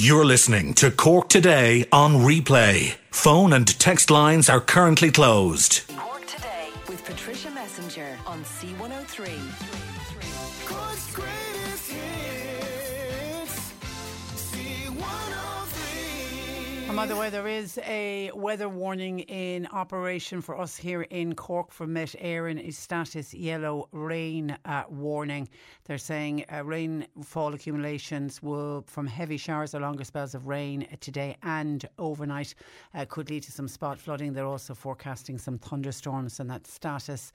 You're listening to Cork Today on replay. Phone and text lines are currently closed. Cork Today with Patricia Messinger on C103. Cork's greatest And by the way, there is a weather warning in operation for us here in Cork for Met Éireann is status yellow rain uh, warning. They're saying uh, rainfall accumulations will from heavy showers or longer spells of rain today and overnight uh, could lead to some spot flooding. They're also forecasting some thunderstorms and that status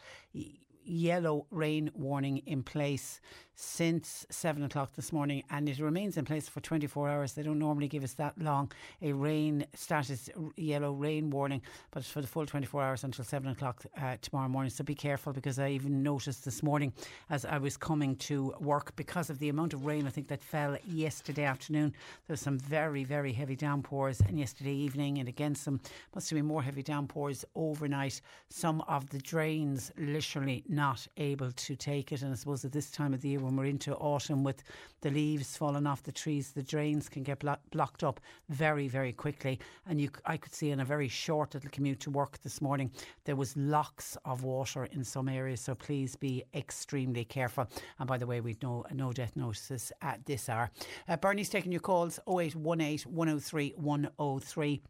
yellow rain warning in place since seven o'clock this morning, and it remains in place for 24 hours. They don't normally give us that long a rain status yellow rain warning, but it's for the full 24 hours until seven o'clock uh, tomorrow morning. So be careful because I even noticed this morning as I was coming to work because of the amount of rain I think that fell yesterday afternoon. There was some very very heavy downpours, and yesterday evening, and again some must have been more heavy downpours overnight. Some of the drains literally not able to take it, and I suppose at this time of the year when we're into autumn with the leaves falling off the trees, the drains can get blo- blocked up very, very quickly. And you, I could see in a very short little commute to work this morning, there was locks of water in some areas. So please be extremely careful. And by the way, we've no no death notices at this hour. Uh, Bernie's taking your calls 0818 103 103.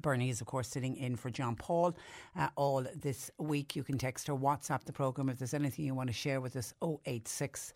Bernie is, of course, sitting in for John Paul uh, all this week. You can text or WhatsApp the programme if there's anything you want to share with us 086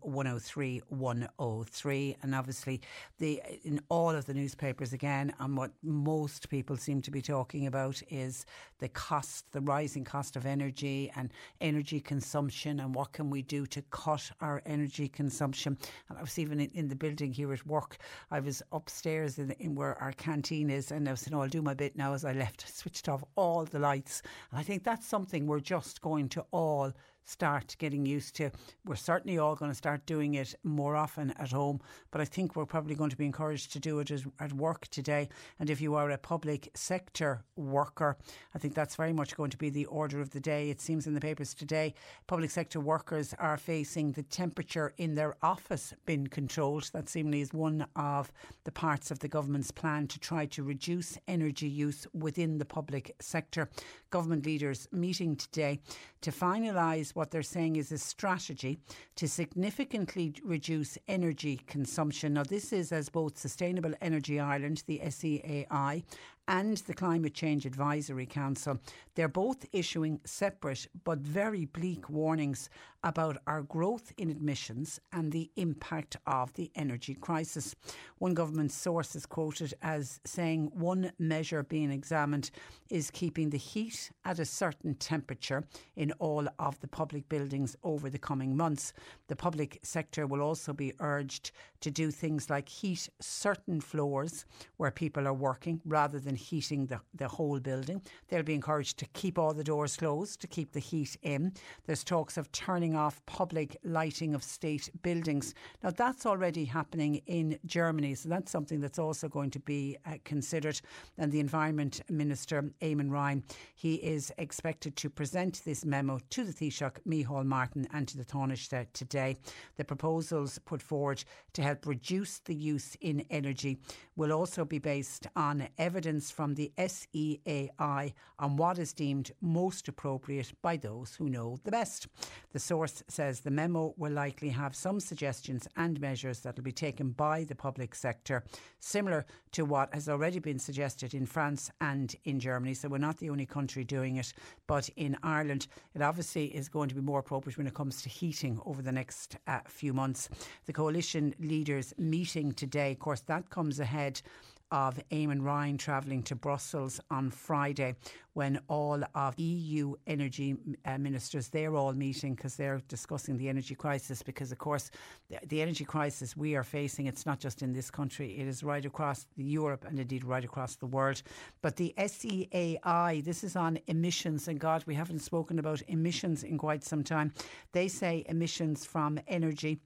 103 103. And obviously, the in all of the newspapers again, and what most people seem to be talking about is the cost, the rising cost of energy and energy consumption, and what can we do to cut our energy consumption. And I was even in, in the building here at work, I was upstairs in, in where our canteen is, and I was saying, oh, I'll do my bit now as I left, switched off all the lights. And I think that's something we're just going to all start getting used to. We're certainly all going to start doing it more often at home, but I think we're probably going to be encouraged to do it as, at work today. And if you are a public sector worker, I think that's very much going to be the order of the day. It seems in the papers today, public sector workers are facing the temperature in their office being controlled. That seemingly is one of the parts of the government's plan to try to reduce energy use within the public sector. Government leaders meeting today to finalise what they're saying is a strategy to significantly reduce energy consumption. Now, this is as both Sustainable Energy Ireland, the SEAI, and the Climate Change Advisory Council. They're both issuing separate but very bleak warnings about our growth in admissions and the impact of the energy crisis. One government source is quoted as saying one measure being examined is keeping the heat at a certain temperature in all of the public buildings over the coming months. The public sector will also be urged to do things like heat certain floors where people are working rather than heating the, the whole building. They'll be encouraged to keep all the doors closed to keep the heat in. There's talks of turning off public lighting of state buildings. Now, that's already happening in Germany, so that's something that's also going to be uh, considered. And the Environment Minister, Eamon Ryan, he is expected to present this memo to the Taoiseach, Micheál Martin, and to the Taoiseach today. The proposals put forward to help reduce the use in energy will also be based on evidence from the SEAI on what is deemed most appropriate by those who know the best. The source says the memo will likely have some suggestions and measures that will be taken by the public sector, similar to what has already been suggested in France and in Germany. So we're not the only country doing it, but in Ireland, it obviously is going to be more appropriate when it comes to heating over the next uh, few months. The coalition leaders meeting today, of course, that comes ahead of Eamon Ryan travelling to Brussels on Friday when all of EU energy uh, ministers they're all meeting because they're discussing the energy crisis because of course the, the energy crisis we are facing it's not just in this country it is right across Europe and indeed right across the world. But the SEAI this is on emissions and god we haven't spoken about emissions in quite some time. They say emissions from energy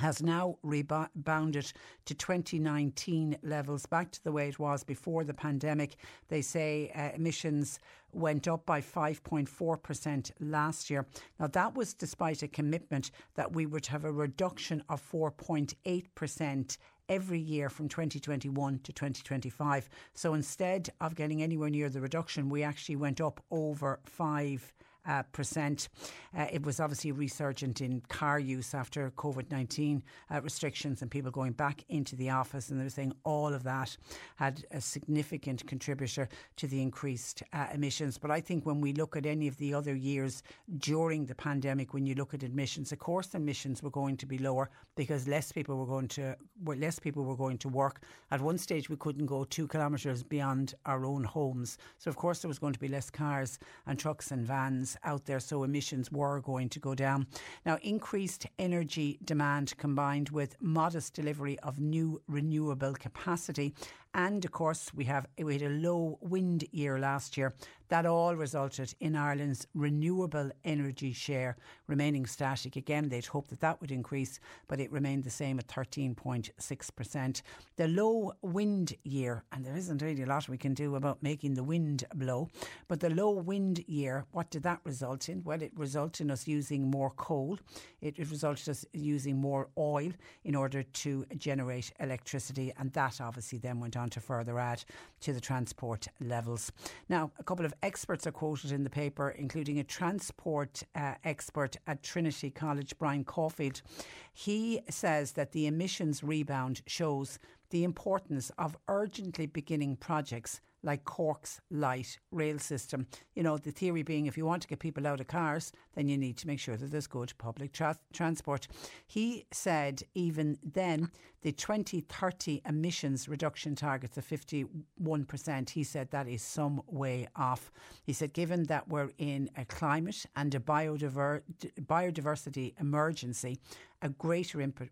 has now rebounded to 2019 levels, back to the way it was before the pandemic. They say uh, emissions went up by 5.4% last year. Now, that was despite a commitment that we would have a reduction of 4.8% every year from 2021 to 2025. So instead of getting anywhere near the reduction, we actually went up over five uh, percent. Uh, it was obviously resurgent in car use after COVID 19 uh, restrictions and people going back into the office. And they were saying all of that had a significant contributor to the increased uh, emissions. But I think when we look at any of the other years during the pandemic, when you look at admissions, of course, emissions were going to be lower because less people were going to were less people were going to work. At one stage, we couldn't go two kilometres beyond our own homes, so of course there was going to be less cars and trucks and vans out there, so emissions were going to go down. Now, increased energy demand combined with modest delivery of new renewable capacity and of course, we have we had a low wind year last year. That all resulted in Ireland's renewable energy share remaining static. Again, they'd hoped that that would increase, but it remained the same at 13.6%. The low wind year, and there isn't really a lot we can do about making the wind blow, but the low wind year, what did that result in? Well, it resulted in us using more coal. It, it resulted in us using more oil in order to generate electricity, and that obviously then went on to further add to the transport levels. Now, a couple of experts are quoted in the paper, including a transport uh, expert at Trinity College, Brian Caulfield. He says that the emissions rebound shows the importance of urgently beginning projects like Cork's light rail system. You know, the theory being if you want to get people out of cars, then you need to make sure that there's good public tra- transport. He said even then, the 2030 emissions reduction targets of 51%, he said that is some way off. He said, given that we're in a climate and a biodiver- biodiversity emergency, a greater input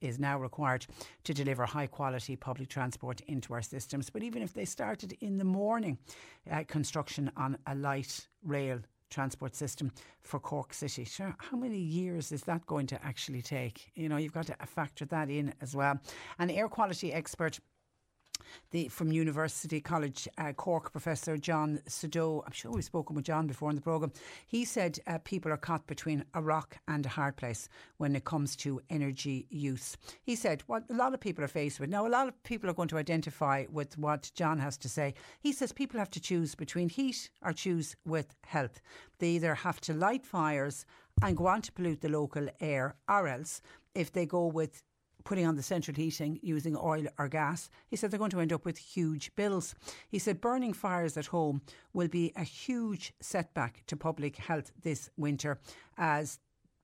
is now required to deliver high quality public transport into our systems. But even if they started in the morning, uh, construction on a light rail transport system for Cork City. Sure, how many years is that going to actually take? You know, you've got to factor that in as well. An air quality expert the from University College uh, Cork professor John Sodeau. I'm sure we've spoken with John before in the programme. He said uh, people are caught between a rock and a hard place when it comes to energy use. He said what a lot of people are faced with. Now, a lot of people are going to identify with what John has to say. He says people have to choose between heat or choose with health. They either have to light fires and go on to pollute the local air, or else if they go with putting on the central heating using oil or gas, he said they're going to end up with huge bills. He said burning fires at home will be a huge setback to public health this winter as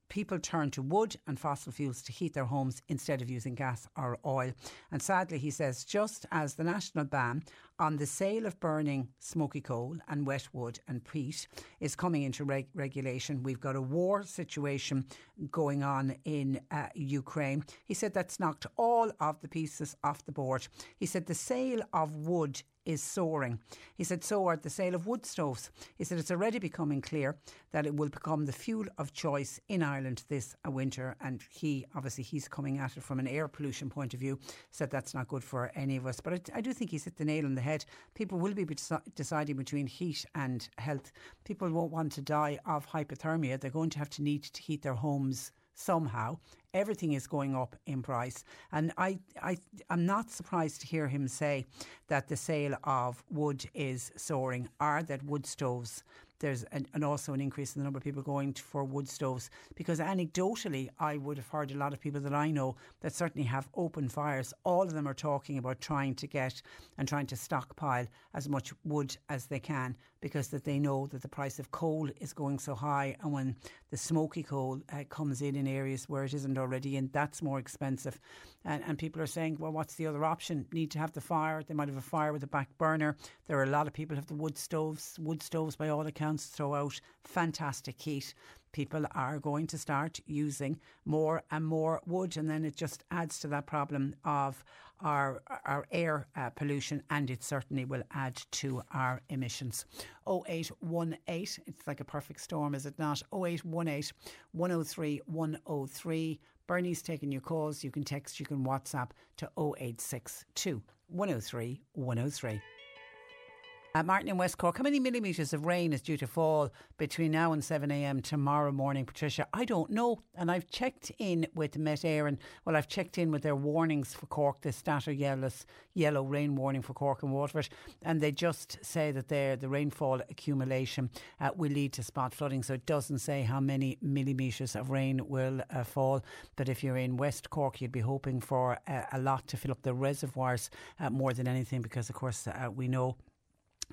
people turn to wood and fossil fuels to heat their homes instead of using gas or oil. And sadly, he says, just as the national ban on the sale of burning smoky coal and wet wood and peat is coming into reg- regulation, we've got a war situation going on in uh, Ukraine. He said that's knocked all of the pieces off the board. He said the sale of wood is soaring. He said, so are the sale of wood stoves. He said, it's already becoming clear that it will become the fuel of choice in Ireland this winter. And he, obviously, he's coming at it from an air pollution point of view, said that's not good for any of us. But I, I do think he's hit the nail on the head. People will be deciding between heat and health. People won't want to die of hypothermia. They're going to have to need to heat their homes somehow. Everything is going up in price. And I, I, I'm not surprised to hear him say that the sale of wood is soaring. Or that wood stoves? There's an, and also an increase in the number of people going for wood stoves. Because anecdotally I would have heard a lot of people that I know that certainly have open fires. All of them are talking about trying to get and trying to stockpile as much wood as they can because that they know that the price of coal is going so high. And when the smoky coal uh, comes in in areas where it isn't already and that's more expensive. And, and people are saying well what's the other option? Need to have the fire. They might have a fire with a back burner. There are a lot of people have the wood stoves wood stoves by all accounts throw out fantastic heat. People are going to start using more and more wood, and then it just adds to that problem of our our air uh, pollution, and it certainly will add to our emissions. 0818, it's like a perfect storm, is it not? 0818 103 103. Bernie's taking your calls. You can text, you can WhatsApp to 0862 103 103. Uh, Martin in West Cork, how many millimetres of rain is due to fall between now and 7am tomorrow morning, Patricia? I don't know. And I've checked in with Met Éireann. Well, I've checked in with their warnings for Cork, the statter yellow, yellow rain warning for Cork and Waterford. And they just say that the rainfall accumulation uh, will lead to spot flooding. So it doesn't say how many millimetres of rain will uh, fall. But if you're in West Cork, you'd be hoping for uh, a lot to fill up the reservoirs uh, more than anything because, of course, uh, we know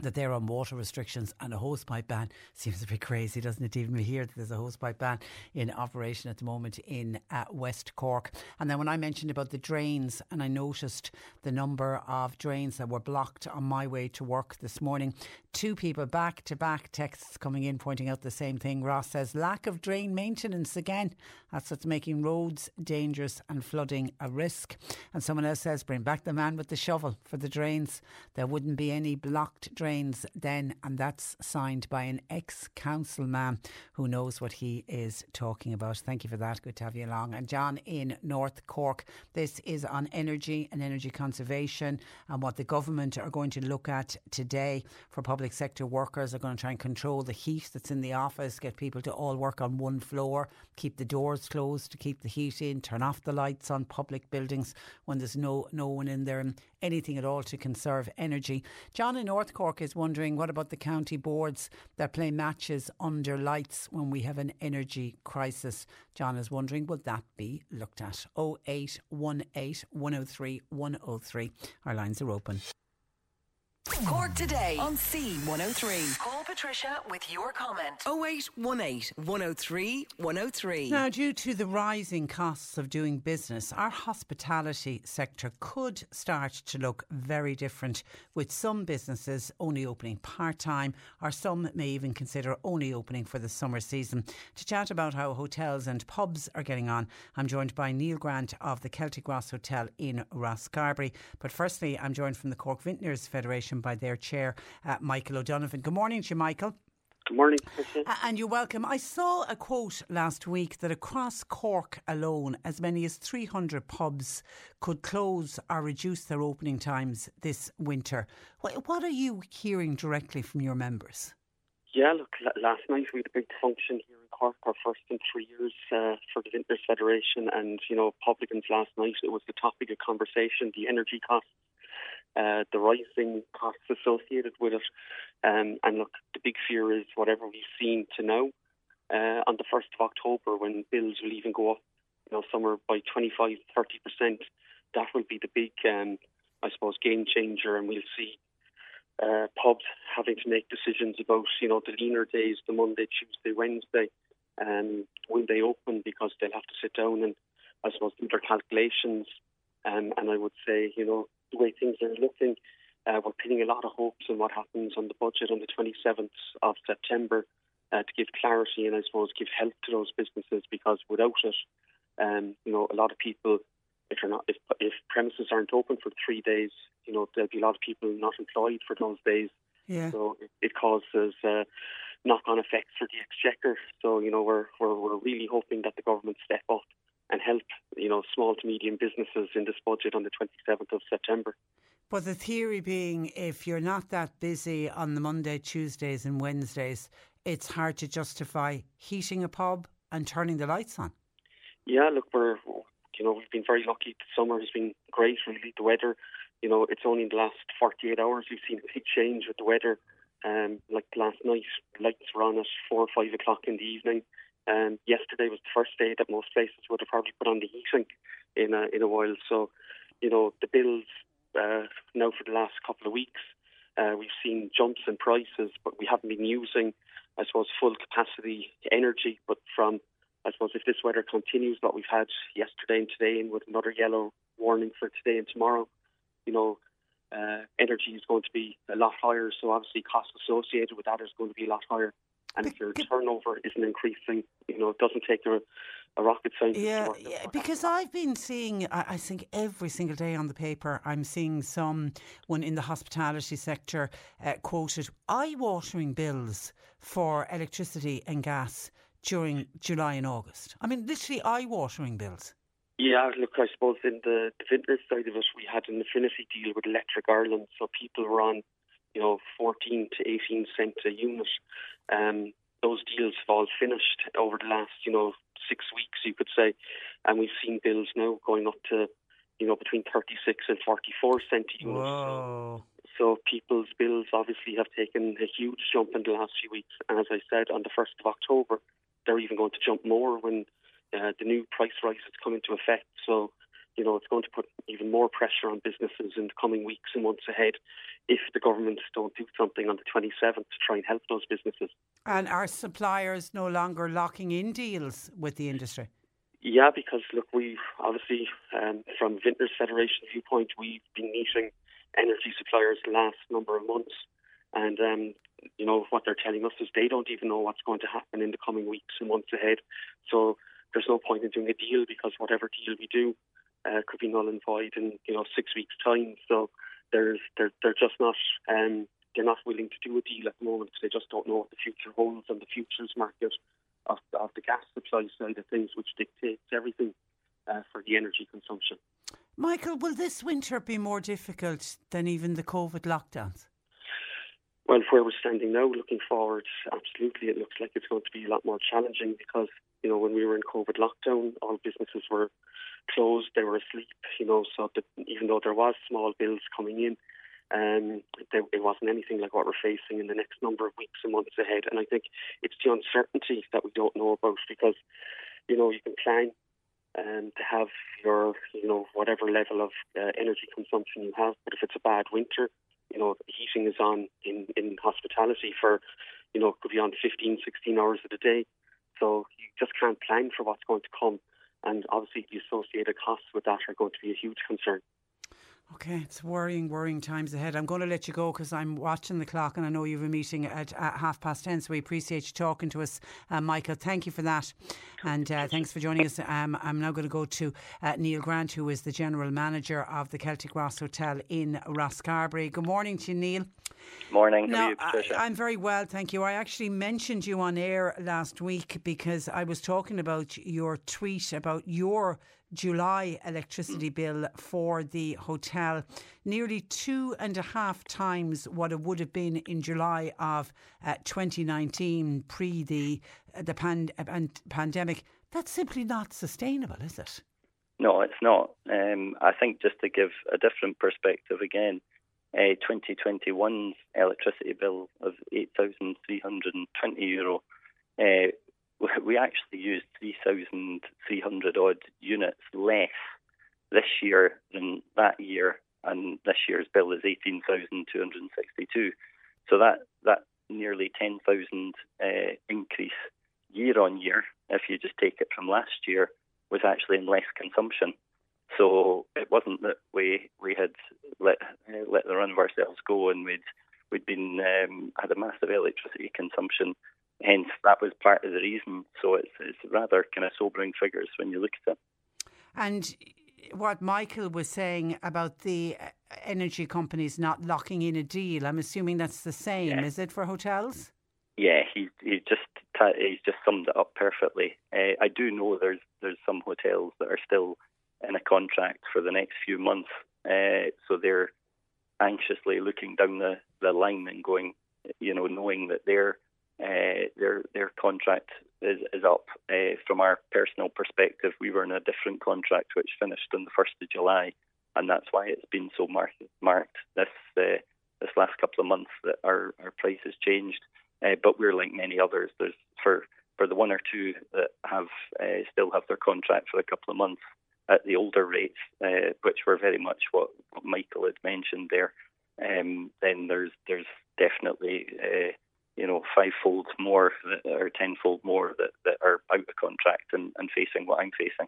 that they're on water restrictions and a hosepipe ban seems a bit crazy, doesn't it? Even here, that there's a hosepipe ban in operation at the moment in uh, West Cork. And then when I mentioned about the drains, and I noticed the number of drains that were blocked on my way to work this morning, two people back to back texts coming in pointing out the same thing. Ross says lack of drain maintenance again. That's what's making roads dangerous and flooding a risk. And someone else says bring back the man with the shovel for the drains. There wouldn't be any blocked drains then, and that's signed by an ex councilman who knows what he is talking about. Thank you for that. Good to have you along. And John in North Cork. This is on energy and energy conservation and what the government are going to look at today for public sector workers. Are going to try and control the heat that's in the office, get people to all work on one floor, keep the doors closed to keep the heat in, turn off the lights on public buildings when there's no no one in there, and anything at all to conserve energy. John in North Cork is wondering what about the county boards that play matches under lights when we have an energy crisis? John is wondering, will that be looked at? 0818 103 103. Our lines are open. Cork today on C103. Call Patricia with your comment. 0818 103 103. Now, due to the rising costs of doing business, our hospitality sector could start to look very different, with some businesses only opening part time, or some may even consider only opening for the summer season. To chat about how hotels and pubs are getting on, I'm joined by Neil Grant of the Celtic Ross Hotel in Rosscarbery. But firstly, I'm joined from the Cork Vintners Federation by their chair, uh, Michael O'Donovan. Good morning to you, Michael. Good morning. And you're welcome. I saw a quote last week that across Cork alone, as many as 300 pubs could close or reduce their opening times this winter. What, what are you hearing directly from your members? Yeah, look, last night we had a big function here in Cork, our first in three years uh, for the Vintners Federation, and you know, publicans last night it was the topic of conversation: the energy costs, uh, the rising costs associated with it, um, and look, the big fear is whatever we've seen to now uh, on the first of October, when bills will even go up, you know, somewhere by 25, 30 percent. That will be the big, um, I suppose, game changer, and we'll see uh, pubs having to make decisions about, you know, the leaner days, the Monday, Tuesday, Wednesday, um, will they open because they'll have to sit down and, I suppose, do their calculations. Um, and I would say, you know, the way things are looking, uh, we're pinning a lot of hopes on what happens on the budget on the 27th of September uh, to give clarity and, I suppose, give help to those businesses because without it, um, you know, a lot of people, if you're not, if, if premises aren't open for three days, you know, there'll be a lot of people not employed for those days. Yeah. So it, it causes uh, knock-on effects for the exchequer. So you know, we're, we're we're really hoping that the government step up and help you know small to medium businesses in this budget on the 27th of September. But the theory being, if you're not that busy on the Monday, Tuesdays, and Wednesdays, it's hard to justify heating a pub and turning the lights on. Yeah, look, we're you know we've been very lucky. The summer has been great. Really, the weather. You know, it's only in the last 48 hours we've seen a big change with the weather. Um, like last night, lights were on at four or five o'clock in the evening. Um, yesterday was the first day that most places would have probably put on the heating in a, in a while. So, you know, the bills uh, now for the last couple of weeks, uh, we've seen jumps in prices, but we haven't been using, I suppose, full capacity energy. But from, I suppose, if this weather continues, what we've had yesterday and today, and with another yellow warning for today and tomorrow, you know, uh, energy is going to be a lot higher. So obviously, costs associated with that is going to be a lot higher. And if your turnover isn't increasing, you know, it doesn't take a, a rocket scientist. Yeah, yeah, because I've been seeing, I, I think every single day on the paper, I'm seeing someone in the hospitality sector uh, quoted eye watering bills for electricity and gas during July and August. I mean, literally eye watering bills. Yeah, look, I suppose in the, the vintner side of it, we had an affinity deal with Electric Ireland, so people were on you know, 14 to 18 cent a unit. Um, those deals have all finished over the last, you know, six weeks, you could say, and we've seen bills now going up to, you know, between 36 and 44 cent a unit. Whoa. So people's bills obviously have taken a huge jump in the last few weeks. And as I said, on the 1st of October, they're even going to jump more when uh, the new price rises come into effect. So, you know, it's going to put even more pressure on businesses in the coming weeks and months ahead if the government don't do something on the 27th to try and help those businesses. And are suppliers no longer locking in deals with the industry? Yeah, because look, we obviously, um, from Vintners Federation viewpoint, we've been meeting energy suppliers the last number of months, and um, you know what they're telling us is they don't even know what's going to happen in the coming weeks and months ahead. So there's no point in doing a deal because whatever deal we do uh, could be null and void in you know six weeks' time. So there's they're they're just not um, they're not willing to do a deal at the moment because they just don't know what the future holds and the futures market of, of the gas supply side of things, which dictates everything uh, for the energy consumption. Michael, will this winter be more difficult than even the COVID lockdowns? Well, where we're standing now, looking forward, absolutely, it looks like it's going to be a lot more challenging because, you know, when we were in COVID lockdown, all businesses were closed, they were asleep, you know, so that even though there was small bills coming in, um, there, it wasn't anything like what we're facing in the next number of weeks and months ahead. And I think it's the uncertainty that we don't know about because, you know, you can plan um, to have your, you know, whatever level of uh, energy consumption you have, but if it's a bad winter, you know, heating is on in, in hospitality for, you know, could be on 15, 16 hours of the day. So you just can't plan for what's going to come. And obviously, the associated costs with that are going to be a huge concern. Okay, it's worrying, worrying times ahead. I'm going to let you go because I'm watching the clock and I know you have a meeting at, at half past 10. So we appreciate you talking to us, uh, Michael. Thank you for that. And uh, thanks for joining us. Um, I'm now going to go to uh, Neil Grant, who is the General Manager of the Celtic Ross Hotel in Rosscarbery. Good morning to you, Neil. Morning. How Now, are you, Patricia? I, am very well, thank you. I actually mentioned you on air last week because I was talking about your tweet about your July electricity bill for the hotel, nearly two and a half times what it would have been in July of uh, 2019, pre the uh, the pand- uh, pan- pandemic. That's simply not sustainable, is it? No, it's not. Um, I think just to give a different perspective again, uh, 2021's electricity bill of 8,320 euro, uh, we actually used 3,300 odd units less this year than that year, and this year's bill is 18,262. So that that nearly 10,000 uh, increase year on year, if you just take it from last year, was actually in less consumption. So it wasn't that we we had let uh, let the run of ourselves go and we'd we'd been um, had a massive electricity consumption. Hence, that was part of the reason. So it's it's rather kind of sobering figures when you look at it. And what Michael was saying about the uh, energy companies not locking in a deal, I'm assuming that's the same, Yeah. is it, for hotels? Yeah, he he just he's just summed it up perfectly. Uh, I do know there's there's some hotels that are still in a contract for the next few months, uh, so they're anxiously looking down the, the line and going, you know, knowing that their uh, their their contract is, is up. Uh, from our personal perspective, we were in a different contract which finished on the first of July, and that's why it's been so marked marked this uh, this last couple of months that our our price has changed. Uh, but we're like many others. There's for for the one or two that have uh, still have their contract for a couple of months at the older rates, which were very much what, what Michael had mentioned there. Um, then there's there's definitely you know fivefold more or tenfold more that, that are out of contract and, and facing what I'm facing.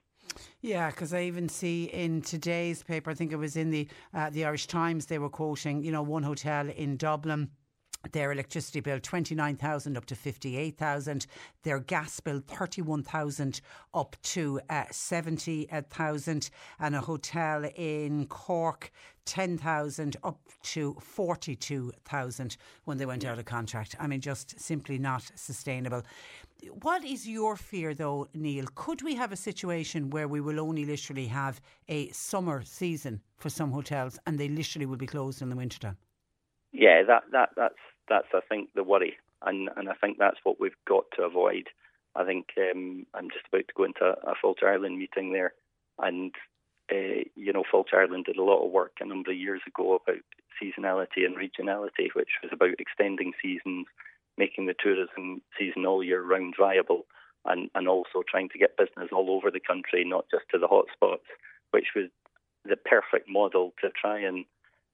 Yeah, because I even see in today's paper, I think it was in the uh, the Irish Times, they were quoting, you know, one hotel in Dublin. Their electricity bill twenty nine thousand up to fifty eight thousand. Their gas bill thirty one thousand up to uh, seventy thousand, and a hotel in Cork ten thousand up to forty two thousand when they went out of contract. I mean, just simply not sustainable. What is your fear, though, Neil? Could we have a situation where we will only literally have a summer season for some hotels, and they literally will be closed in the wintertime? yeah, that that that's that's I think the worry, and and I think that's what we've got to avoid. I think um, I'm just about to go into a Fáilte Ireland meeting there, and uh, you know, Fáilte Ireland did a lot of work a number of years ago about seasonality and regionality, which was about extending seasons, making the tourism season all year round viable, and and also trying to get business all over the country, not just to the hotspots, which was the perfect model to try and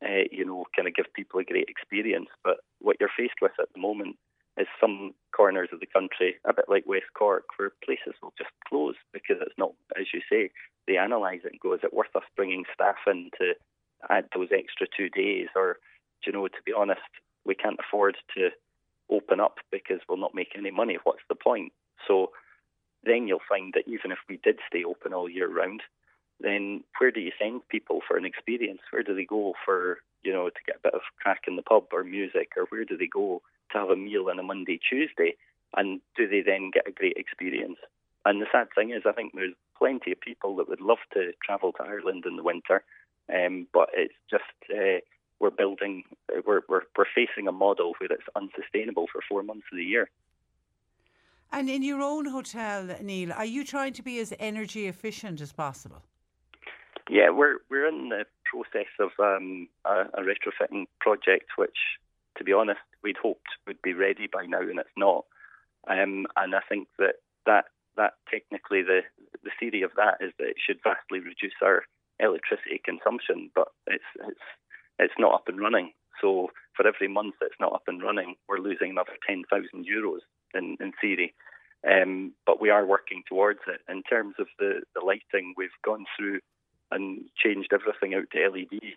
uh, you know, kind of give people a great experience. But what you're faced with at the moment is some corners of the country, a bit like West Cork, where places will just close because it's not, as you say, they analyse it and go, is it worth us bringing staff in to add those extra two days? Or, you know, to be honest, we can't afford to open up because we'll not make any money. What's the point? So then you'll find that even if we did stay open all year round, then where do you send people for an experience? Where do they go for, you know, to get a bit of craic in the pub or music, or where do they go to have a meal on a Monday, Tuesday? And do they then get a great experience? And the sad thing is, I think there's plenty of people that would love to travel to Ireland in the winter, um, but it's just uh, we're building, we're, we're we're facing a model where it's unsustainable for four months of the year. And in your own hotel, Neil, are you trying to be as energy efficient as possible? Yeah, we're we're in the process of um, a, a retrofitting project, which, to be honest, we'd hoped would be ready by now, and it's not. Um, and I think that that that technically the the theory of that is that it should vastly reduce our electricity consumption, but it's it's it's not up and running. So for every month it's not up and running, we're losing another ten thousand euros in in theory. Um, but we are working towards it. In terms of the, the lighting, we've gone through and changed everything out to LED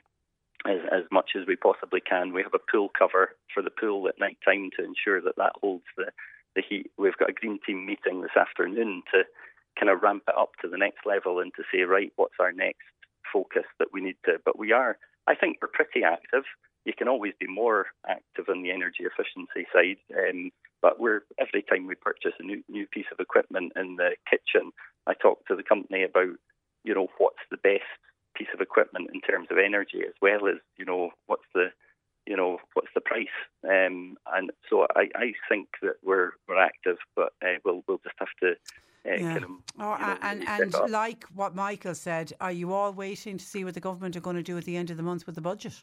as, as much as we possibly can. We have a pool cover for the pool at night time to ensure that that holds the, the heat. We've got a green team meeting this afternoon to kind of ramp it up to the next level and to say, right, what's our next focus that we need to. But we are, I think we're pretty active. You can always be more active on the energy efficiency side. Um, but we're every time we purchase a new new piece of equipment in the kitchen, I talk to the company about you know, what's the best piece of equipment in terms of energy, as well as you know what's the you know what's the price. Um, and so I, I think that we're we're active, but uh, we'll we'll just have to. Uh, Yeah. kind of, Oh, know, and and step up. like what Michael said, are you all waiting to see what the government are going to do at the end of the month with the budget?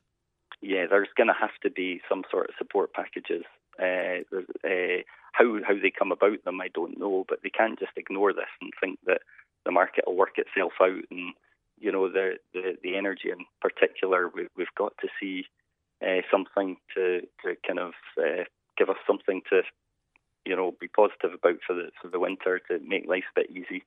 yeah, there's going to have to be some sort of support packages. Uh, uh, how how they come about them, I don't know, but they can't just ignore this and think that the market will work itself out. And you know, the the, the energy in particular, we, we've got to see uh, something to to kind of uh, give us something to you know be positive about for the for the winter to make life a bit easy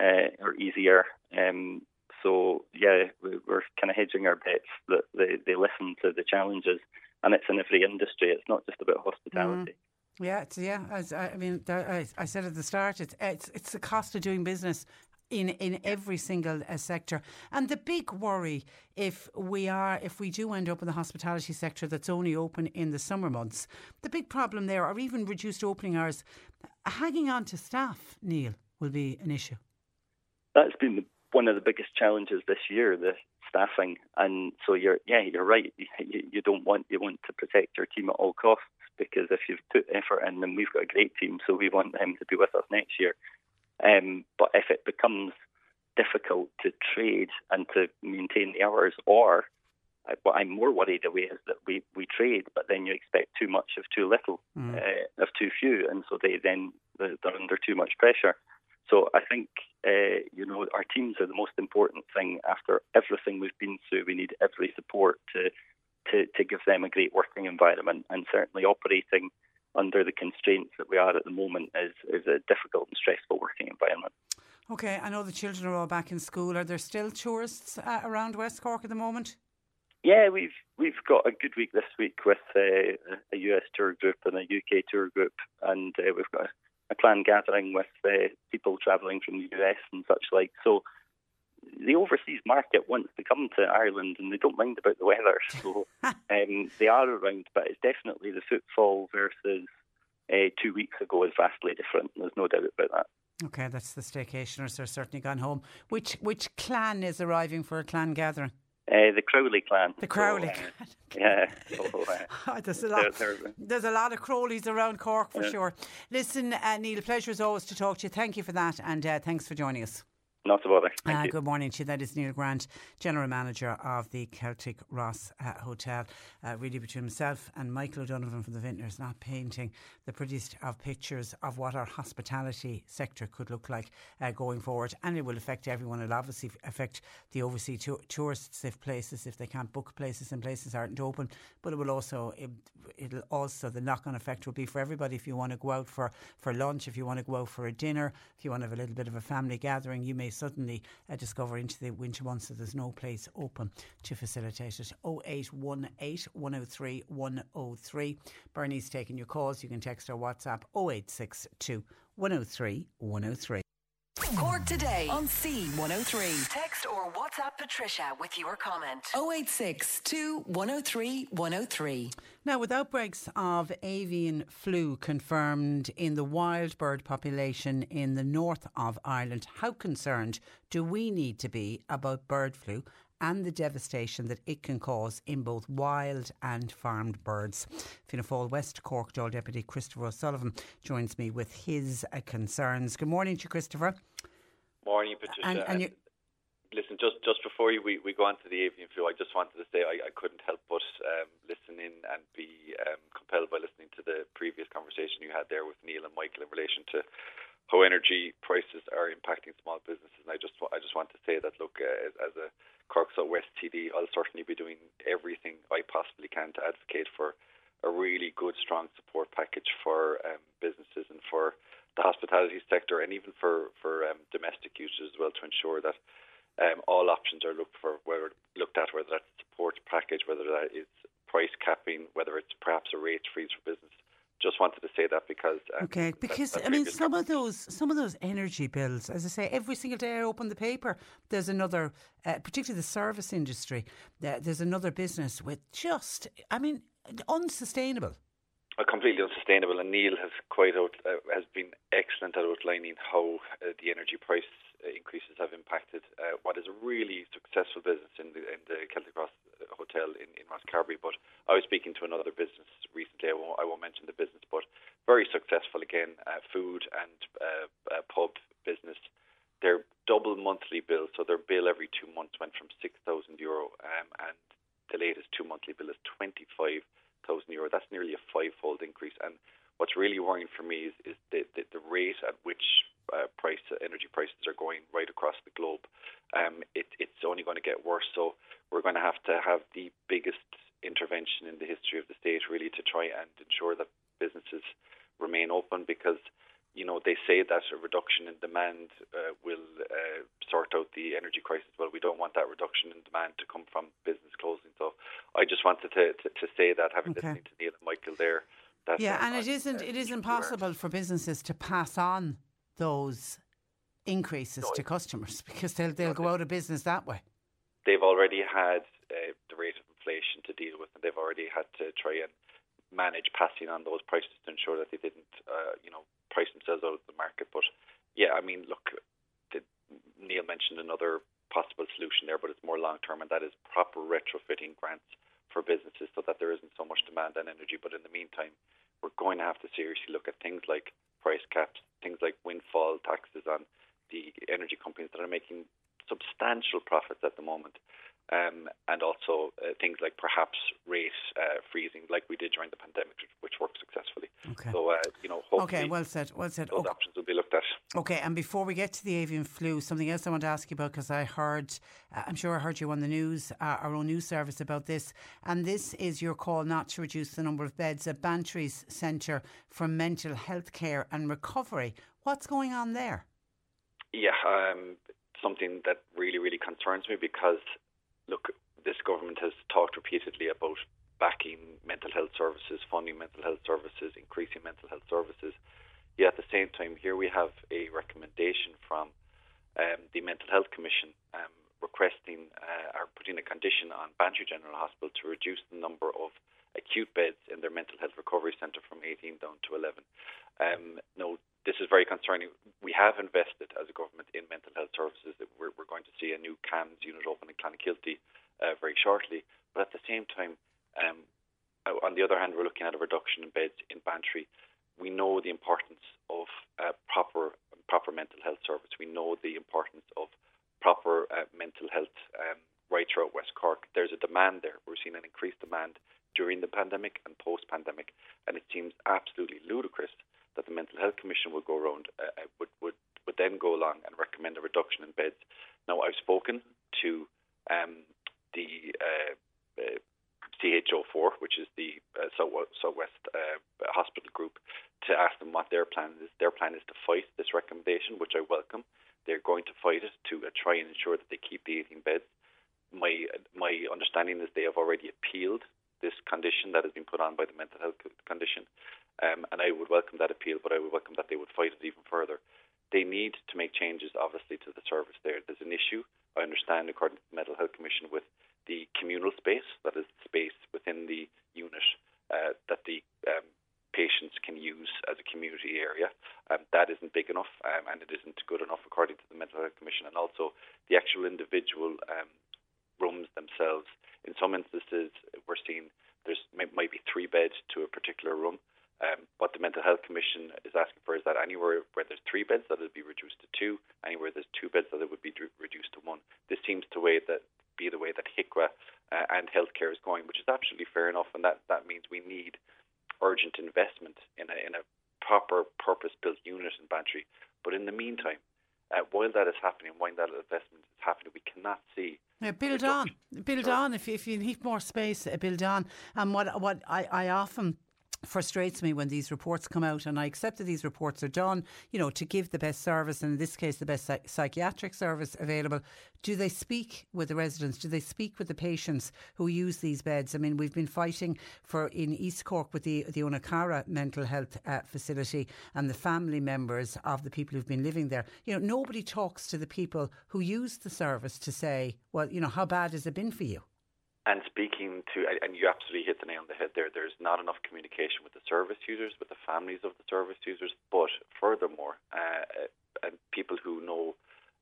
uh, or easier. Um, so yeah, we- we're kind of hedging our bets that they, they listen to the challenges, and it's in every industry. It's not just about hospitality. Yeah, it's, yeah. As I, I mean, I, I said at the start, it's it's it's the cost of doing business in in every single uh, sector. And the big worry, if we are, if we do end up in the hospitality sector that's only open in the summer months, the big problem there, or even reduced opening hours, hanging on to staff, Neil, will be an issue. That's been the, one of the biggest challenges this year, the staffing. And so you're yeah, you're right. You, you don't want you want to protect your team at all costs because if you've put effort in, and we've got a great team, so we want them to be with us next year. Um, but if it becomes difficult to trade and to maintain the hours, or uh, what I'm more worried away is that we, we trade, but then you expect too much of too little, uh, of too few, and so they then they're under too much pressure. So I think uh, you know our teams are the most important thing. After everything we've been through, we need every support to to, to give them a great working environment, and certainly operating under the constraints that we are at the moment is is a difficult and stressful working environment. Okay, I know the children are all back in school. Are there still tourists uh, around West Cork at the moment? Yeah, we've we've got a good week this week with uh, a US tour group and a UK tour group, and uh, we've got a, a planned gathering with uh, people travelling from the US and such like. So the overseas market wants to come to Ireland, and they don't mind about the weather. So um, they are around, but it's definitely the footfall versus uh, two weeks ago is vastly different. There's no doubt about that. Okay, that's the staycationers. They're certainly gone home. Which which clan is arriving for a clan gathering? Uh, the Crowley clan. The Crowley So, uh, clan. yeah. So, uh, Oh, there's a lot. they're- There's a lot of Crowleys around Cork for Yeah. sure. Listen, uh, Neil, pleasure as always to talk to you. Thank you for that, and uh, thanks for joining us. Not to bother. Uh, good morning to you. That is Neil Grant, General Manager of the Celtic Ross uh, Hotel. Uh, really between himself and Michael O'Donovan from the Vintners, not painting the prettiest of pictures of what our hospitality sector could look like uh, going forward. And it will affect everyone. It'll obviously affect the overseas tou- tourists if places, if they can't book places and places aren't open. But it will also, it, it'll also, the knock on effect will be for everybody. If you want to go out for, for lunch, if you want to go out for a dinner, if you want to have a little bit of a family gathering, you may suddenly uh, discover into the winter months that there's no place open to facilitate it. 0818 103 103. Bernie's taking your calls. You can text or WhatsApp 0862 103 103. Cork today on C103. Text or WhatsApp Patricia with your comment. 086 103 103. Now, with outbreaks of avian flu confirmed in the wild bird population in the north of Ireland, how concerned do we need to be about bird flu and the devastation that it can cause in both wild and farmed birds? Fianna Fáil West Cork Dáil Deputy Christopher O'Sullivan joins me with his uh, concerns. Good morning to you, Christopher. Morning, Patricia. And, and you, listen, just just before we, we go on to the avian flu, I just wanted to say I, I couldn't help but um, listen in and be um, compelled by listening to the previous conversation you had there with Neil and Michael in relation to how energy prices are impacting small businesses. And I just I just want to say that look, uh, as, a Cork South West TD, I'll certainly be doing everything I possibly can to advocate for a really good, strong support package for um, businesses and for the hospitality sector and even for for um, domestic users as well to ensure that um, all options are looked for, whether looked at, whether that's support package, whether that is price capping, whether it's perhaps a rate freeze for business. Just wanted to say that because um, Okay, because that I mean, some of those some of those energy bills, as I say, every single day I open the paper, there's another, uh, particularly the service industry. Uh, there's another business with just, I mean, unsustainable. Completely unsustainable. And Neil has quite out, uh, has been excellent at outlining how uh, the energy price uh, increases have impacted uh, what is a really successful business in the, in the Celtic Ross uh, Hotel in, in Rosscarbery. But I was speaking to another business recently. I won't, I won't mention the business, but very successful again, uh, food and pub business. Their double monthly bill, so their bill every two months went from six thousand euro, um, and the latest two monthly bill is twenty five thousand euro. That's nearly a five-fold increase. And what's really worrying for me is, is the, the, the rate at which uh, price energy prices are going right across the globe. Um, it, it's only going to get worse. So we're going to have to have the biggest intervention in the history of the state, really, to try and ensure that businesses remain open because. You know, they say that a reduction in demand uh, will uh, sort out the energy crisis. Well, we don't want that reduction in demand to come from business closing. So, I just wanted to, to, to say that, having Okay. listened to Neil and Michael there, Yeah, um, and it isn't uh, it isn't possible for businesses to pass on those increases No, to customers because they'll they'll go out of business that way. They've already had uh, the rate of inflation to deal with, and they've already had to try and manage passing on those prices to ensure that they didn't, uh, you know, price themselves out of the market. But yeah, I mean, look, the, Neil mentioned another possible solution there, but it's more long term, and that is proper retrofitting grants for businesses so that there isn't so much demand on energy. But in the meantime, we're going to have to seriously look at things like price caps, things like windfall taxes on the energy companies that are making substantial profits at the moment. Um, and also uh, things like perhaps rate uh, freezing, like we did during the pandemic, which, worked successfully. Okay. So, uh, you know, hopefully Okay, well said, well said. those Okay. options will be looked at. Okay, and before we get to the avian flu, something else I want to ask you about because I heard, uh, I'm sure I heard you on the news, uh, our own news service about this, and this is your call not to reduce the number of beds at Bantry's Centre for Mental Health Care and Recovery. What's going on there? Yeah, um, something that really, really concerns me because, look, this government has talked repeatedly about backing mental health services, funding mental health services, increasing mental health services. Yet at the same time, here we have a recommendation from um, the Mental Health Commission um, requesting uh, or putting a condition on Bantry General Hospital to reduce the number of acute beds in their mental health recovery centre from 18 down to 11. Um, no, this is very concerning. We have invested as a government in mental health services. We're, we're going to see a new CAMHS unit open in Clonakilty uh, very shortly. But at the same time, um, on the other hand, we're looking at a reduction in beds in Bantry. We know the importance of uh, proper proper mental health service. We know the importance of proper uh, mental health um, right throughout West Cork. There's a demand there. We're seeing an increased demand during the pandemic and post-pandemic, and it seems absolutely ludicrous that the Mental Health Commission would go around uh, uh would would would then go along and recommend a reduction in beds. Now, I've spoken to um, the uh, uh, CHO4, which is the uh, Southwest uh, Hospital Group, to ask them what their plan is. Their plan is to fight this recommendation, which I welcome. They're going to fight it to uh, try and ensure that they keep the 18 beds. My my understanding is they have already appealed this condition that has been put on by the mental health condition, um, and I would welcome that appeal, but I would welcome that they would fight it even further. They need to make changes, obviously, to the service there. There's an issue, I understand, according to the Mental Health Commission, with the communal space, that is, space within the unit uh, that the um, patients can use as a community area. Um, that isn't big enough um, and it isn't good enough according to the Mental Health Commission. And also the actual individual um, rooms themselves. In some instances, we're seeing there's might, might be three beds to a particular room. Um, what the Mental Health Commission is asking for is that anywhere where there's three beds, that it be reduced to two. Anywhere there's two beds, that it would be reduced to one. This seems to way that be the way that HIQA uh, and healthcare is going, which is absolutely fair enough, and that that means we need urgent investment in a in a proper purpose-built unit in Bantry. But in the meantime, uh, while that is happening, while that investment is happening, we cannot see. Yeah, build on, build Sorry. on. If you, if you need more space, uh, build on. And what what I, I often frustrates me when these reports come out and I accept that these reports are done, you know, to give the best service and in this case the best psychiatric service available. Do they speak with the residents? Do they speak with the patients who use these beds? I mean, we've been fighting for in East Cork with the the Owenacurra mental health uh, facility and the family members of the people who've been living there. You know, nobody talks to the people who use the service to say, well, you know, how bad has it been for you? And speaking to, and you absolutely hit the nail on the head there, there's not enough communication with the service users, with the families of the service users, but furthermore, uh, and people who know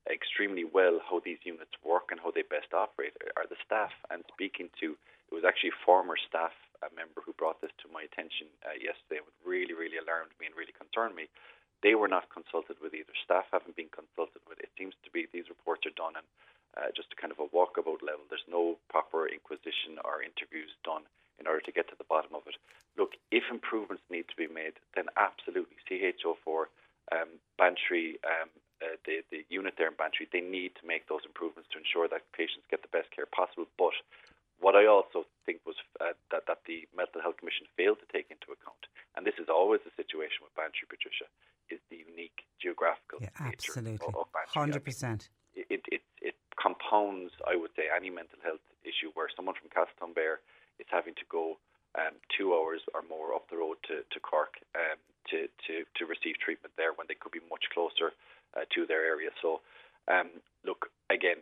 extremely well how these units work and how they best operate are the staff. And speaking to, it was actually a former staff a member who brought this to my attention uh, yesterday, and really, really alarmed me and really concerned me. They were not consulted with either. Staff haven't been consulted with. It seems to be these reports are done and uh, just a kind of a walkabout level. There's no proper inquisition or interviews done in order to get to the bottom of it. Look, if improvements need to be made, then absolutely CHO4, um, Bantry, um, uh, the, the unit there in Bantry, they need to make those improvements to ensure that patients get the best care possible. But what I also think was uh, that, that the Mental Health Commission failed to take into account, and this is always the situation with Bantry, Patricia, is the unique geographical yeah, nature absolutely. of, Bantry. 100%. I mean, it, it, it compounds, I would say, any mental health issue where someone from Castletownbere is having to go um, two hours or more up the road to, to Cork um, to, to, to receive treatment there when they could be much closer uh, to their area. So, um, look, again,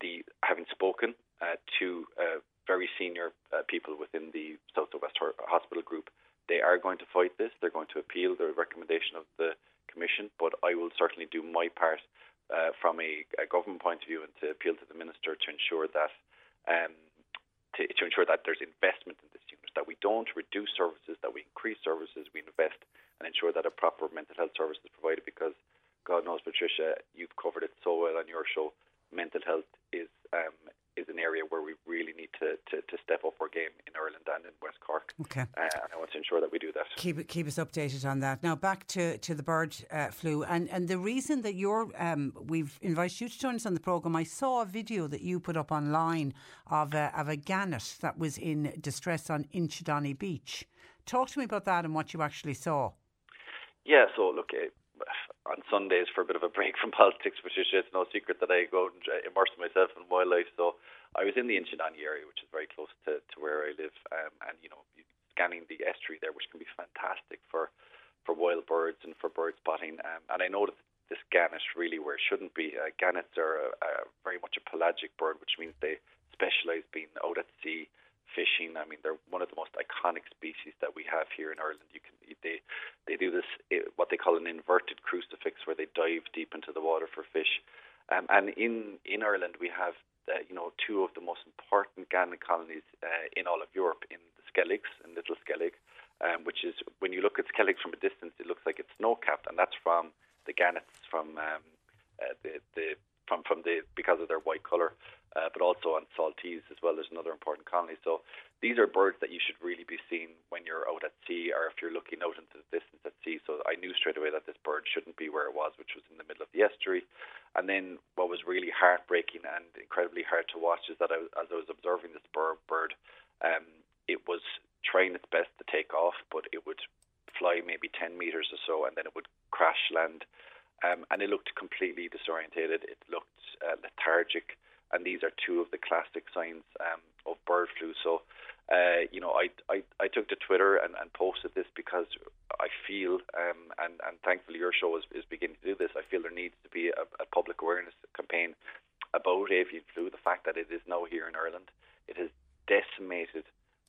the having spoken uh, to uh, very senior uh, people within the South West Hospital Group, they are going to fight this. They're going to appeal the recommendation of the Commission, but I will certainly do my part uh, from a, a, government point of view and to appeal to the minister to ensure that um, to, to, ensure that there's investment in this unit, that we don't reduce services, that we increase services, we invest and ensure that a proper mental health service is provided. Because God knows, Patricia, you've covered it so well on your show. Mental health is um, is an area where we really need to, to, to, step up our game in Ireland and in West Cork. Okay. Uh, and I want to ensure that we do that. Keep keep us updated on that. Now back to, to the bird uh, flu and, and the reason that you're um, we've invited you to join us on the programme. I saw a video that you put up online of a, of a gannet that was in distress on Inchydoney Beach. Talk to me about that and what you actually saw. Yeah, so look, uh, on Sundays for a bit of a break from politics, Patricia. It's no secret that I go and uh, immerse myself in wildlife. So I was in the Inchydoney area, which is very close to, to where I live, um, and you know, scanning the estuary there, which can be fantastic for for wild birds and for bird spotting. Um, and I know that this gannet really where it shouldn't be. Uh, gannets are very much a pelagic bird, which means they specialise being out at sea fishing. I mean, they're one of the most iconic species that we have here in Ireland. You can they they do this eh, what they call an inverted crucifix, where they dive deep into the water for fish. Um, and in in Ireland, we have uh, you know two of the most important gannet colonies uh, in all of Europe in Skelligs, in Little Skellig, um, which is when you look at Skellig from a distance, it looks like it's snow capped, and that's from the gannets from um, uh, the the from from the because of their white color uh, but also on Saltees as well. There's another important colony. So these are birds that you should really be seeing when you're out at sea or if you're looking out into the distance at sea. So I knew straight away that this bird shouldn't be where it was, which was in the middle of the estuary. And then what was really heartbreaking and incredibly hard to watch is that I, as I was observing this bird, bird um, it was trying its best to take off, but it would fly maybe 10 meters or so and then it would crash land. Um, and it looked completely disorientated. It looked uh, lethargic and these are two of the classic signs um, of bird flu. So, uh, you know, I, I, I took to Twitter and, and posted this because I feel, um, and, and thankfully your show is, is beginning to do this, I feel there needs to be a, a public awareness campaign about avian flu, the fact that it is now here in Ireland. It has decimated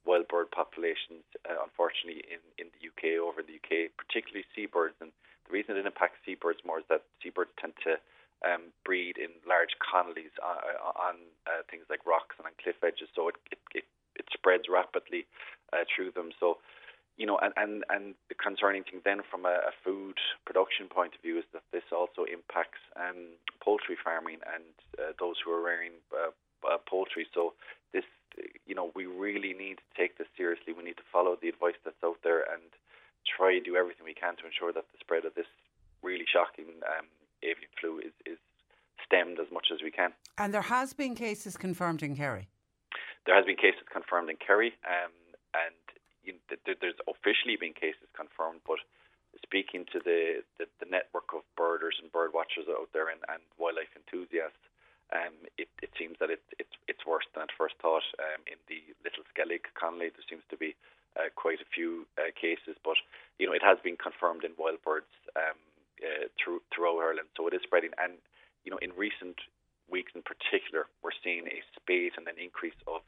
wild bird populations, uh, unfortunately, in, in the UK, over in the UK, particularly seabirds. And the reason it impacts seabirds more is that seabirds tend to um, breed in large colonies on, uh, on uh, things like rocks and on cliff edges, so it it, it, it spreads rapidly uh, through them. So, you know, and, and, and the concerning thing then from a, a food production point of view is that this also impacts um, poultry farming and uh, those who are rearing uh, uh, poultry. So this, you know, we really need to take this seriously. We need to follow the advice that's out there and try to do everything we can to ensure that the spread of this really shocking um, avian flu is, is stemmed as much as we can. And there has been cases confirmed in Kerry. There has been cases confirmed in Kerry, um, and you know, th- there's officially been cases confirmed. But speaking to the, the, the network of birders and bird watchers out there and, and wildlife enthusiasts, um, it, it seems that it, it's it's worse than at first thought. Um, in the Little Skellig colony, there seems to be uh, quite a few uh, cases, but you know it has been confirmed in wild birds um, uh, through, throughout Ireland. So it is spreading. And, you know, in recent weeks in particular, we're seeing a spate and an increase of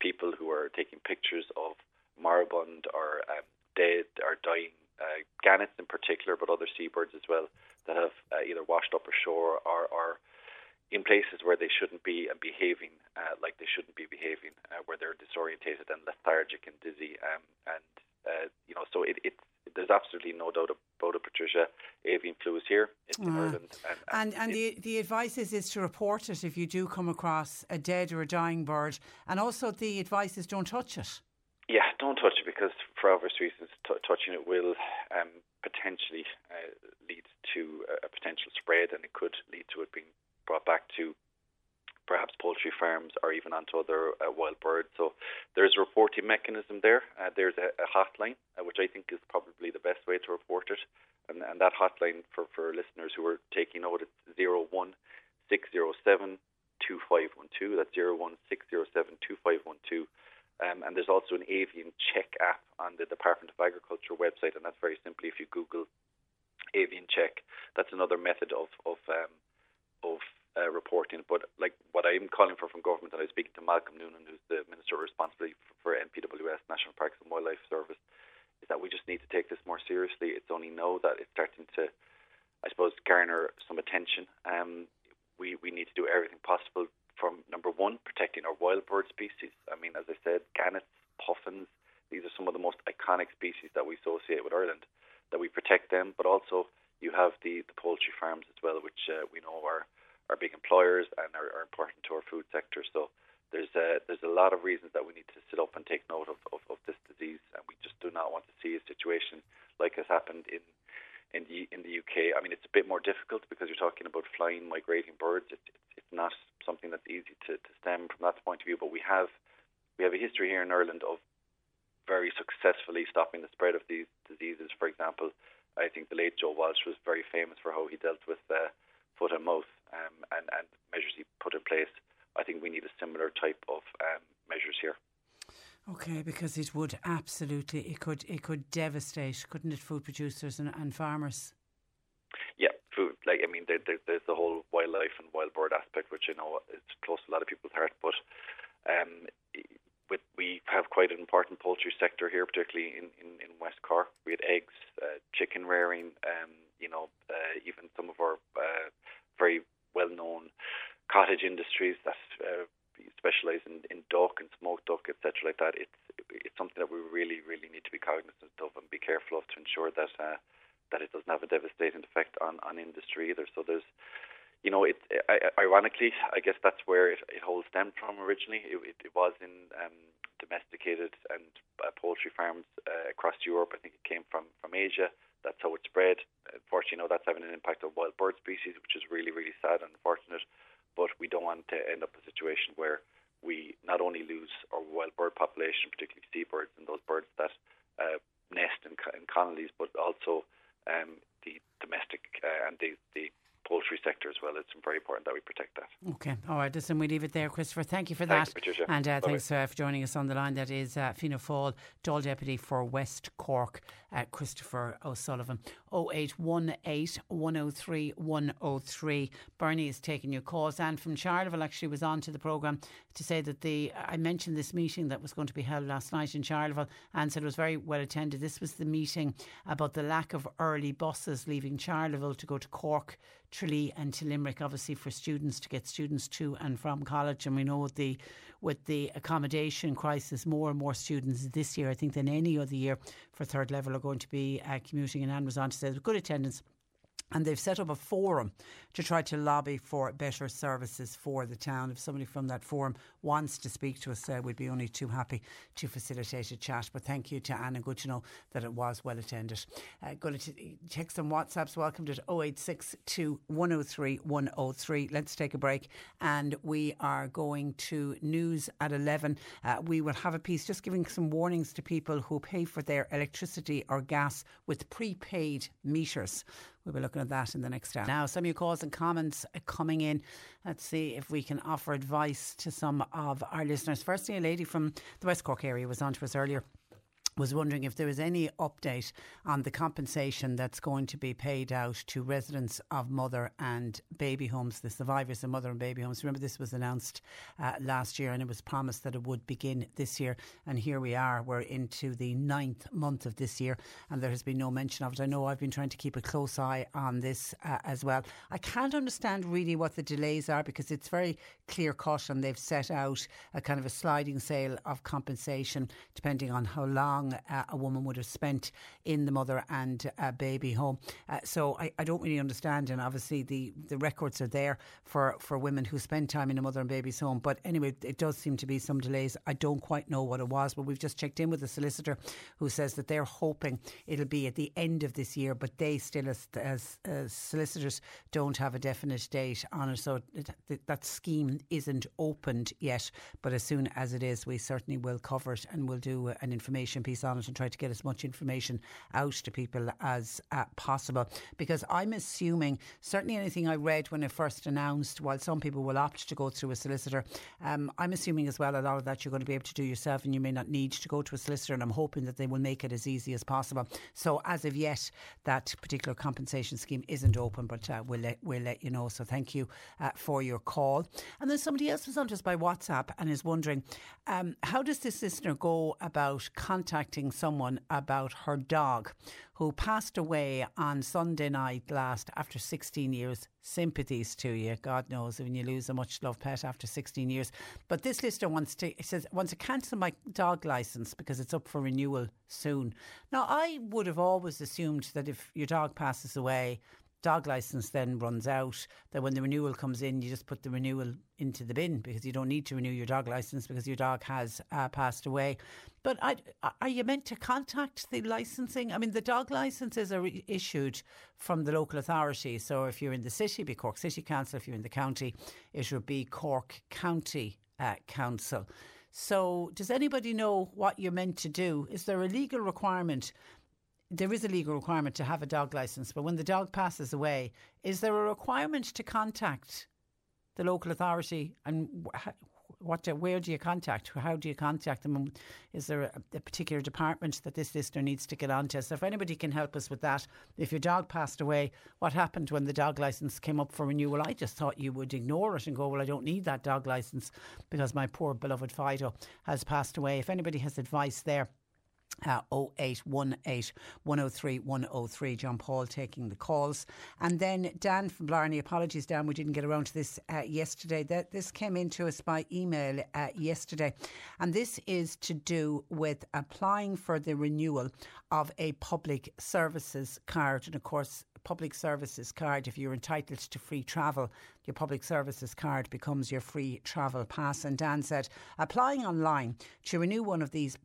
people who are taking pictures of moribund or um, dead or dying uh, gannets in particular, but other seabirds as well that have uh, either washed up ashore or, or in places where they shouldn't be and behaving uh, like they shouldn't be behaving, uh, where they're disorientated and lethargic and dizzy. Um, and uh, you know, so it, it there's absolutely no doubt about it, Patricia. Avian flu is here. It's in ah. Ireland. And, and, and, and the, the advice is, is to report it if you do come across a dead or a dying bird. And also the advice is don't touch it. Yeah, don't touch it because for obvious reasons, t- touching it will um, potentially uh, lead to a potential spread and it could lead to it being brought back to perhaps poultry farms or even onto other uh, wild birds. So there's a reporting mechanism there. Uh, there's a, a hotline, uh, which I think is probably the best way to report it. And, and that hotline for, for listeners who are taking note, it's 01607 2512. That's 01607 2512. Um, and there's also an avian check app on the Department of Agriculture website, and that's very simply if you Google avian check. That's another method of of um, of uh, reporting. But like what I'm calling for from government, and I was speaking to Malcolm Noonan, who's the minister responsible for, NPWS, National Parks and Wildlife Service, is that we just need to take this more seriously. It's only now that it's starting to, I suppose, garner some attention. Um, we we need to do everything possible from number one, protecting our wild bird species. I mean, as I said, gannets, puffins. These are some of the most iconic species that we associate with Ireland. That we protect them, but also you have the, the poultry farms as well, which uh, we know are are big employers and are, are important to our food sector. So there's a, there's a lot of reasons that we need to sit up and take note of, of, of this disease, and we just do not want to see a situation like has happened in in the in the UK. I mean, it's a bit more difficult because you're talking about flying, migrating birds. It's it's, it's not something that's easy to, to stem from that point of view. But we have we have a history here in Ireland of very successfully stopping the spread of these diseases. For example, I think the late Joe Walsh was very famous for how he dealt with uh, foot and mouth um, and, and measures he put in place. I think we need a similar type of um, measures here. Okay, because it would absolutely it could it could devastate, couldn't it, food producers and, and farmers? Yeah, food. Like I mean, there, there, there's the whole wildlife and wild bird aspect, which I know is close to a lot of people's heart. But um, with, we have quite an important poultry sector here, particularly in, in, in West Cork. We had eggs, uh, chicken rearing, um, you know, uh, even some of our uh, very well known cottage industries that uh, specialise in, in duck and smoked duck, etc., like that. It's it's something that we really, really need to be cognizant of and be careful of to ensure that uh, that it doesn't have a devastating effect on, on industry either. So there's, you know, it, ironically, I guess that's where it, it whole stemmed from originally. It, it, it was in um, domesticated and uh, poultry farms uh, across Europe. I think it came from from Asia. That's how it spread. Unfortunately, know, that's having an impact on wild bird species, which is really, really sad and unfortunate. But we don't want to end up in a situation where we not only lose our wild bird population, particularly seabirds and those birds that uh, nest in, in colonies, but also um, the domestic uh, and the, the poultry sector as well. It's very important that we protect that. Okay, all right. Listen, we leave it there, Christopher. Thank you for thanks, that. Patricia. And uh, thanks uh, for joining us on the line. That is uh, Fianna Fáil Dáil Deputy for West Cork, uh, Christopher O'Sullivan. 0818 103 103. Bernie is taking your calls. And from Charleville actually was on to the programme to say that the I mentioned this meeting that was going to be held last night in Charleville and said it was very well attended. This was the meeting about the lack of early buses leaving Charleville to go to Cork Tralee and to Limerick, obviously for students to get students to and from college. And we know the with the accommodation crisis, more and more students this year, I think, than any other year for third level are going to be uh, commuting. And Anne was on to say good attendance and they've set up a forum to try to lobby for better services for the town. If somebody from that forum wants to speak to us, uh, we'd be only too happy to facilitate a chat. But thank you to Anna. Good to know that it was well attended. Uh, going to check some WhatsApps. Welcome to 0862 103 103. Let's take a break and we are going to news at 11. Uh, we will have a piece just giving some warnings to people who pay for their electricity or gas with prepaid meters. We'll be looking at that in the next hour. Now, some of your calls and comments are coming in. Let's see if we can offer advice to some of our listeners. Firstly, a lady from the West Cork area was on to us earlier was wondering if there was any update on the compensation that's going to be paid out to residents of mother and baby homes, the survivors of mother and baby homes. Remember, this was announced uh, last year and it was promised that it would begin this year. And here we are, we're into the ninth month of this year and there has been no mention of it. I know I've been trying to keep a close eye on this uh, as well. I can't understand really what the delays are because it's very clear cut and they've set out a kind of a sliding scale of compensation depending on how long uh, a woman would have spent in the mother and uh, baby home. Uh, so I, I, don't really understand, and obviously the, the records are there for, for women who spend time in a mother and baby's home. But anyway, it does seem to be some delays. I don't quite know what it was, but we've just checked in with the solicitor who says that they're hoping it'll be at the end of this year, but they still, as, as, as solicitors, don't have a definite date on it. So it, that scheme isn't opened yet, but as soon as it is, we certainly will cover it and we'll do an information piece on it and try to get as much information out to people as uh, possible. Because I'm assuming, certainly anything I read when it first announced, while some people will opt to go through a solicitor, um, I'm assuming as well a lot of that you're going to be able to do yourself and you may not need to go to a solicitor. And I'm hoping that they will make it as easy as possible. So as of yet, that particular compensation scheme isn't open, but uh, we'll, let, we'll let you know. So thank you uh, for your call. And then somebody else was on just by WhatsApp and is wondering um, how does this listener go about contacting someone about her dog who passed away on Sunday night last after 16 years. Sympathies to you. God knows when you lose a much loved pet after 16 years. But this listener wants to, says, wants to cancel my dog license because it's up for renewal soon. Now, I would have always assumed that if your dog passes away, dog license then runs out, that when the renewal comes in, you just put the renewal into the bin because you don't need to renew your dog license because your dog has uh, passed away. But I, are you meant to contact the licensing? I mean, the dog licenses are issued from the local authority. So if you're in the city, be Cork City Council. If you're in the county, it would be Cork County uh, Council. So, does anybody know what you're meant to do? Is there a legal requirement there is a legal requirement to have a dog license, but when the dog passes away, is there a requirement to contact the local authority and what where do you contact? How do you contact them? Is there a, a, particular department that this listener needs to get onto? So if anybody can help us with that, if your dog passed away, what happened when the dog license came up for renewal? I just thought you would ignore it and go, well, I don't need that dog license because my poor beloved Fido has passed away. If anybody has advice there uh, 0818 103 103. John Paul taking the calls. And then Dan from Blarney, apologies, Dan, we didn't get around to this uh, yesterday. That This came into us by email uh, yesterday. And this is to do with applying for the renewal of a public services card. And of course, public services card, if you're entitled to free travel, your public services card becomes your free travel pass. And Dan said, applying online to renew one of these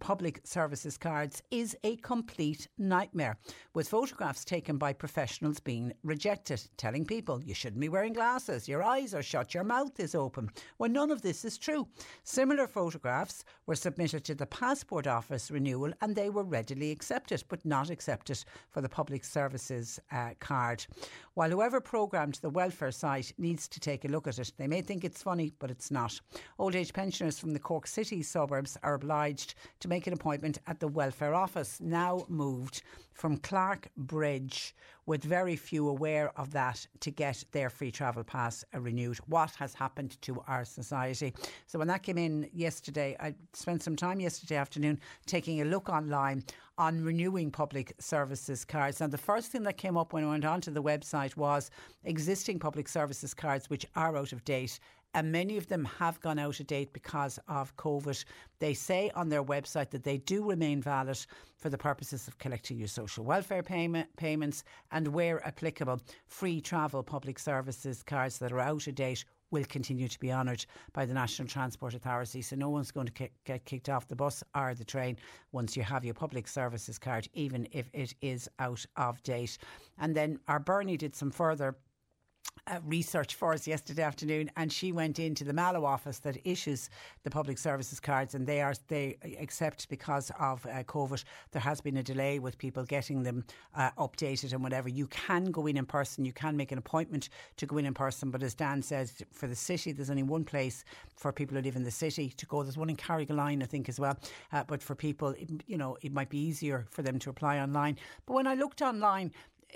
public services cards is a complete nightmare, with photographs taken by professionals being rejected, telling people you shouldn't be wearing glasses, your eyes are shut, your mouth is open, when none of this is true. Similar photographs were submitted to the Passport Office renewal and they were readily accepted, but not accepted for the public services uh, card. While whoever programmed the welfare site needs to take a look at it, they may think it's funny, but it's not. Old age pensioners from the Cork City suburbs are obliged to make an appointment at the welfare office, now moved from Clark Bridge, with very few aware of that to get their free travel pass renewed. What has happened to our society? So when that came in yesterday, I spent some time yesterday afternoon taking a look online on renewing public services cards. And the first thing that came up when I went onto the website was existing public services cards which are out of date and many of them have gone out of date because of COVID. They say on their website that they do remain valid for the purposes of collecting your social welfare payment, payments and, where applicable, free travel public services cards that are out of date will continue to be honoured by the National Transport Authority. So no one's going to kick, get kicked off the bus or the train once you have your public services card, even if it is out of date. And then our Bernie did some further uh, research for us yesterday afternoon, and she went into the Mallow office that issues the public services cards, and they are they accept because of uh, COVID. There has been a delay with people getting them uh, updated and whatever. You can go in in person. You can make an appointment to go in in person, but as Dan says, for the city, there's only one place for people who live in the city to go. There's one in Carrigaline, I think, as well. Uh, but for people, you know, it might be easier for them to apply online. But when I looked online,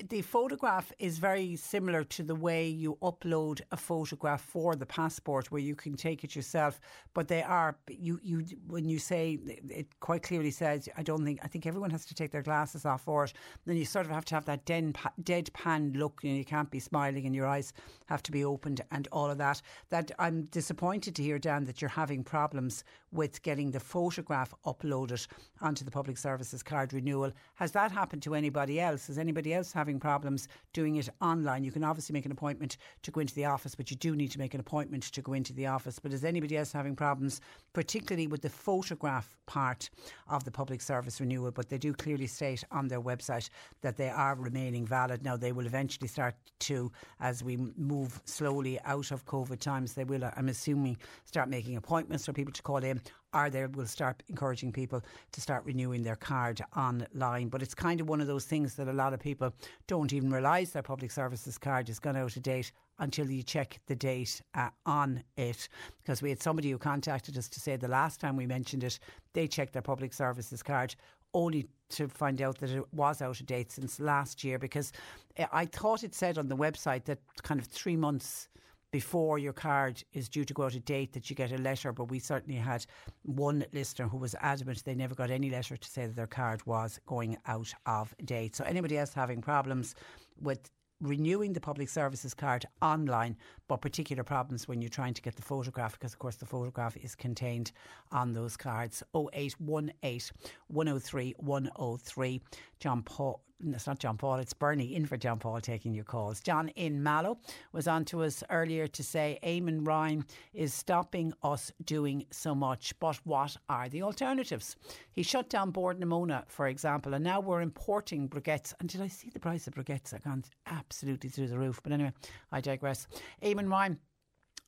the photograph is very similar to the way you upload a photograph for the passport, where you can take it yourself. But they are you you when you say it quite clearly says I don't think I think everyone has to take their glasses off for it. Then you sort of have to have that dead deadpan look. Know, you can't be smiling, and your eyes have to be opened, and all of that. That I'm disappointed to hear, Dan, that you're having problems with getting the photograph uploaded onto the public services card renewal. Has that happened to anybody else? Has anybody else? Having problems doing it online. You can obviously make an appointment to go into the office, but you do need to make an appointment to go into the office. But is anybody else having problems, particularly with the photograph part of the public service renewal? But they do clearly state on their website that they are remaining valid. Now, they will eventually start to, as we move slowly out of COVID times, they will, I'm assuming, start making appointments for people to call in or they will start encouraging people to start renewing their card online. But it's kind of one of those things that a lot of people don't even realise their public services card has gone out of date until you check the date uh, on it. Because we had somebody who contacted us to say the last time we mentioned it, they checked their public services card only to find out that it was out of date since last year because uh, I thought it said on the website that kind of three months before your card is due to go out of date that you get a letter. But we certainly had one listener who was adamant they never got any letter to say that their card was going out of date. So anybody else having problems with renewing the public services card online, but particular problems when you're trying to get the photograph, because of course the photograph is contained on those cards. 0818 103 103. John Paul, it's not John Paul, it's Bernie in for John Paul taking your calls. John in Mallow was on to us earlier to say Eamon Ryan is stopping us doing so much, but what are the alternatives? He shut down Bord na Móna, for example, and now we're importing briquettes. And did I see the price of briquettes? I gone absolutely through the roof. But anyway, I digress. Eamon Ryan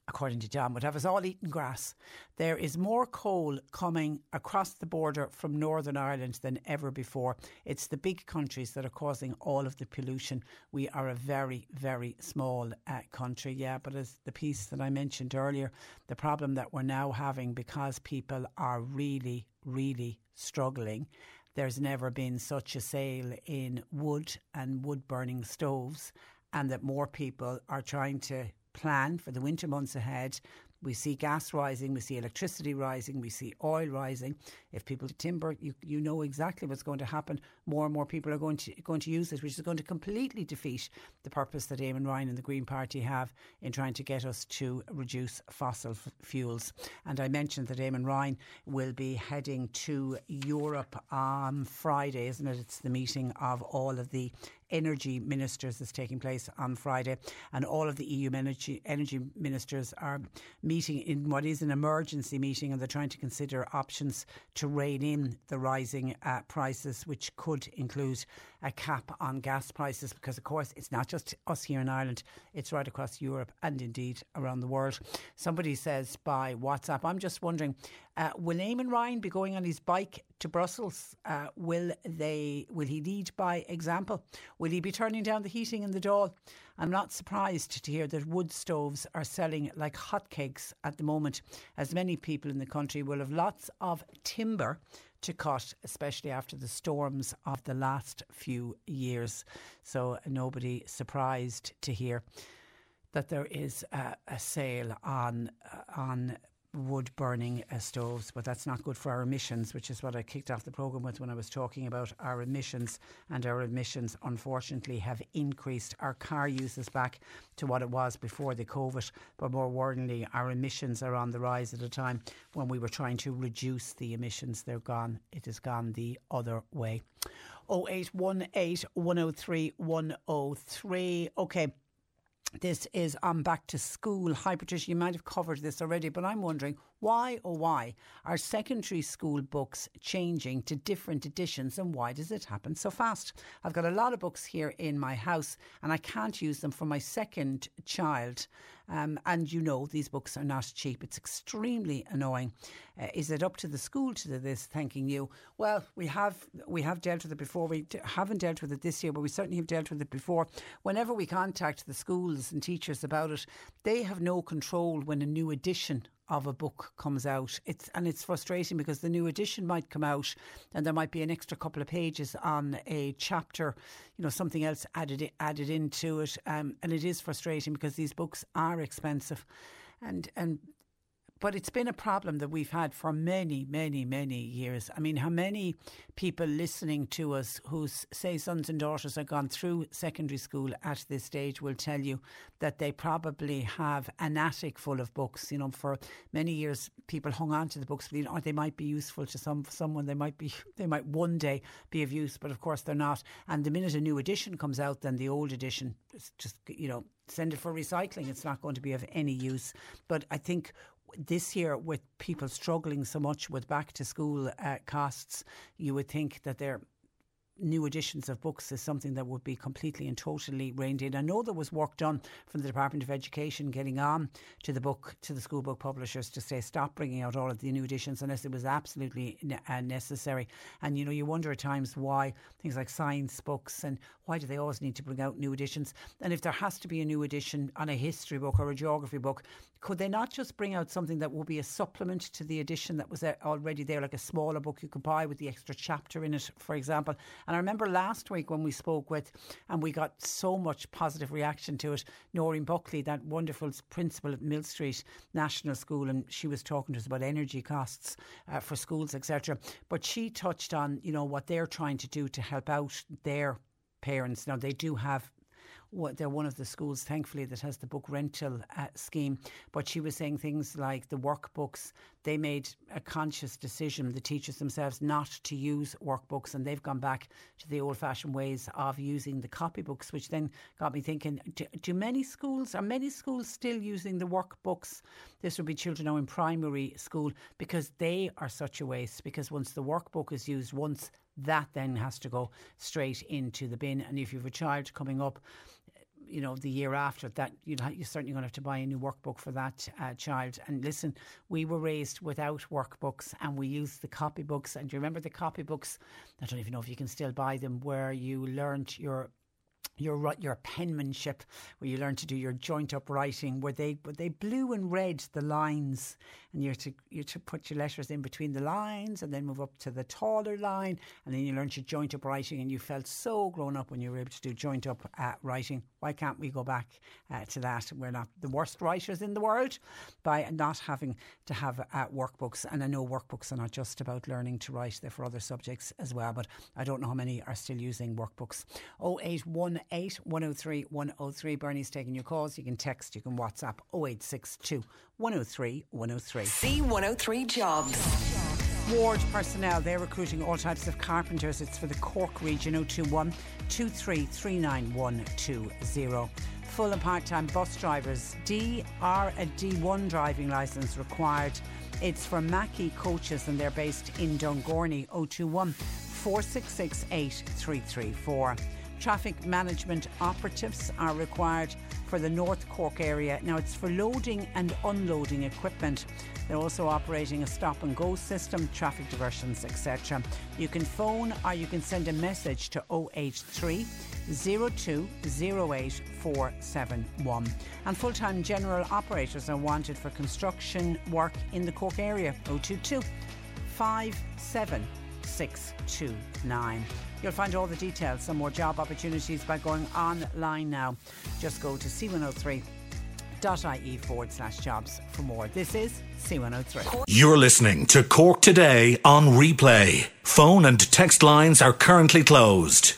according to John, would have us all eating grass. There is more coal coming across the border from Northern Ireland than ever before. It's the big countries that are causing all of the pollution. We are a very, very small uh, country, yeah. But as the piece that I mentioned earlier, the problem that we're now having because people are really, really struggling. There's never been such a sale in wood and wood burning stoves, and that more people are trying to plan for the winter months ahead We see gas rising, we see electricity rising, we see oil rising. If people timber, you, you know exactly what's going to happen. More and more people are going to going to use it, which is going to completely defeat the purpose that Eamon Ryan and the Green Party have in trying to get us to reduce fossil f- fuels. And I mentioned that Eamon Ryan will be heading to Europe on Friday, isn't it? It's the meeting of all of the energy ministers that's taking place on Friday, and all of the EU energy, energy ministers are meeting in what is an emergency meeting, and they're trying to consider options to rein in the rising uh, prices, which could include a cap on gas prices, because of course it's not just us here in Ireland; it's right across Europe and indeed around the world. Somebody says by WhatsApp, I'm just wondering, uh, will Eamon Ryan be going on his bike to Brussels? Uh, will they? Will he lead by example? Will he be turning down the heating in the Dáil? I'm not surprised to hear that wood stoves are selling like hotcakes at the moment, as many people in the country will have lots of timber to cut, especially after the storms of the last few years. So nobody surprised to hear that there is a, a sale on on wood burning uh, stoves, but that's not good for our emissions, which is what I kicked off the programme with when I was talking about our emissions. And our emissions, unfortunately, have increased. Our car use is back to what it was before the COVID, but more worryingly, our emissions are on the rise at a time when we were trying to reduce the emissions. They're gone. It has gone the other way. 0818 103 103. Okay. This is on back to school. Hi, Patricia, you might have covered this already, but I'm wondering why, oh, why are secondary school books changing to different editions and why does it happen so fast? I've got a lot of books here in my house and I can't use them for my second child. Um, and you know, these books are not cheap. It's extremely annoying. Uh, is it up to the school to do this? Thanking you. Well, we have we have dealt with it before. We haven't dealt with it this year, but we certainly have dealt with it before. Whenever we contact the schools and teachers about it, they have no control when a new edition of a book comes out. It's and it's frustrating because the new edition might come out and there might be an extra couple of pages on a chapter, you know, something else added added into it, um, and it is frustrating because these books are expensive, and and but it's been a problem that we've had for many, many, many years. I mean, how many people listening to us whose, say, sons and daughters have gone through secondary school at this stage will tell you that they probably have an attic full of books. You know, for many years, people hung on to the books, you know, or they might be useful to some someone. They might be, they might one day be of use, but of course they're not. And the minute a new edition comes out, then the old edition just, you know, send it for recycling. It's not going to be of any use. But I think this year, with people struggling so much with back to school uh, costs, you would think that they're new editions of books is something that would be completely and totally reined in. I know there was work done from the Department of Education getting on to the book, to the school book publishers to say stop bringing out all of the new editions unless it was absolutely uh, necessary. And you know, you wonder at times why things like science books and why do they always need to bring out new editions? And if there has to be a new edition on a history book or a geography book, could they not just bring out something that will be a supplement to the edition that was uh, already there, like a smaller book you could buy with the extra chapter in it, for example? And I remember last week when we spoke with, and we got so much positive reaction to it, Noreen Buckley, that wonderful principal at Mill Street National School, and she was talking to us about energy costs uh, for schools, etc. But she touched on, you know, what they're trying to do to help out their parents. Now, they do have they're one of the schools, thankfully, that has the book rental uh, scheme. But she was saying things like the workbooks. They made a conscious decision, the teachers themselves, not to use workbooks, and they've gone back to the old-fashioned ways of using the copybooks, which then got me thinking: do, do many schools are many schools still using the workbooks? This would be children now in primary school because they are such a waste. Because once the workbook is used once, that then has to go straight into the bin. And if you have a child coming up, you know, the year after that, you'd ha- you're certainly going to have to buy a new workbook for that uh, child. And listen, we were raised without workbooks and we used the copybooks. And do you remember the copybooks? I don't even know if you can still buy them, where you learnt your your your penmanship, where you learn to do your joint up writing, where they where they blue and red the lines, and you're to you to put your letters in between the lines, and then move up to the taller line, and then you learn your joint up writing, and you felt so grown up when you were able to do joint up uh, writing. Why can't we go back uh, to that? We're not the worst writers in the world by not having to have uh, workbooks, and I know workbooks are not just about learning to write; they're for other subjects as well. But I don't know how many are still using workbooks. Oh eight one 088 103 103. Bernie's taking your calls. You can text, you can WhatsApp 0862 103 103. C103 Jobs. Ward personnel, they're recruiting all types of carpenters. It's for the Cork region 021 2339 Full and part time bus drivers. D are a D1 driving licence required. It's for Mackie coaches and they're based in Dungourney 021 466 8334. Traffic management operatives are required for the North Cork area. Now it's for loading and unloading equipment. They're also operating a stop and go system, traffic diversions, etc. You can phone or you can send a message to 083 0208471. And full time general operators are wanted for construction work in the Cork area 022 57629. You'll find all the details, some more job opportunities by going online now. Just go to c103.ie forward slash jobs for more. This is C103. You're listening to Cork Today on replay. Phone and text lines are currently closed.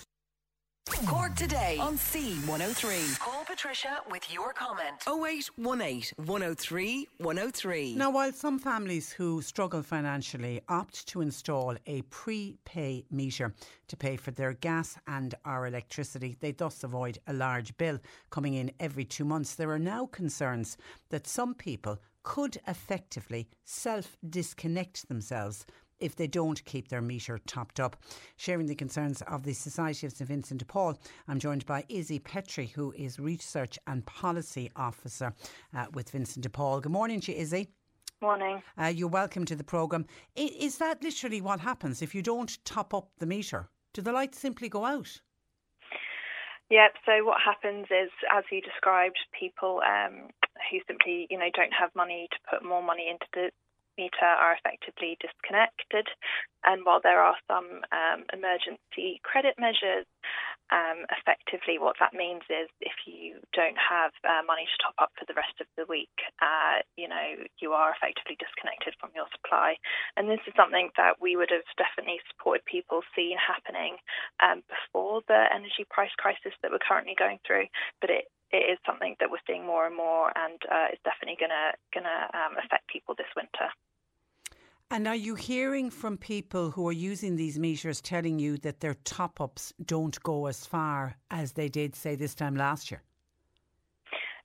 Cork today on C103. Call Patricia with your comment. 0818 103 103. Now, while some families who struggle financially opt to install a prepay meter to pay for their gas and our electricity, they thus avoid a large bill coming in every two months. There are now concerns that some people could effectively self disconnect themselves if they don't keep their meter topped up. Sharing the concerns of the Society of St Vincent de Paul, I'm joined by Izzy Petrie, who is Research and Policy Officer uh, with Vincent de Paul. Good morning to you, Izzy. Morning. Uh, you're welcome to the programme. I- is that literally what happens if you don't top up the meter? Do the lights simply go out? Yep. So what happens is, as you described, people um, who simply, you know, don't have money to put more money into the meter are effectively disconnected. And while there are some um, emergency credit measures, um, effectively what that means is if you don't have uh, money to top up for the rest of the week, uh, you know, you are effectively disconnected from your supply. And this is something that we would have definitely supported people seeing happening um, before the energy price crisis that we're currently going through. But it it is something that we're seeing more and more, and uh, it's definitely going to going to um, affect people this winter. And are you hearing from people who are using these meters telling you that their top ups don't go as far as they did, say, this time last year?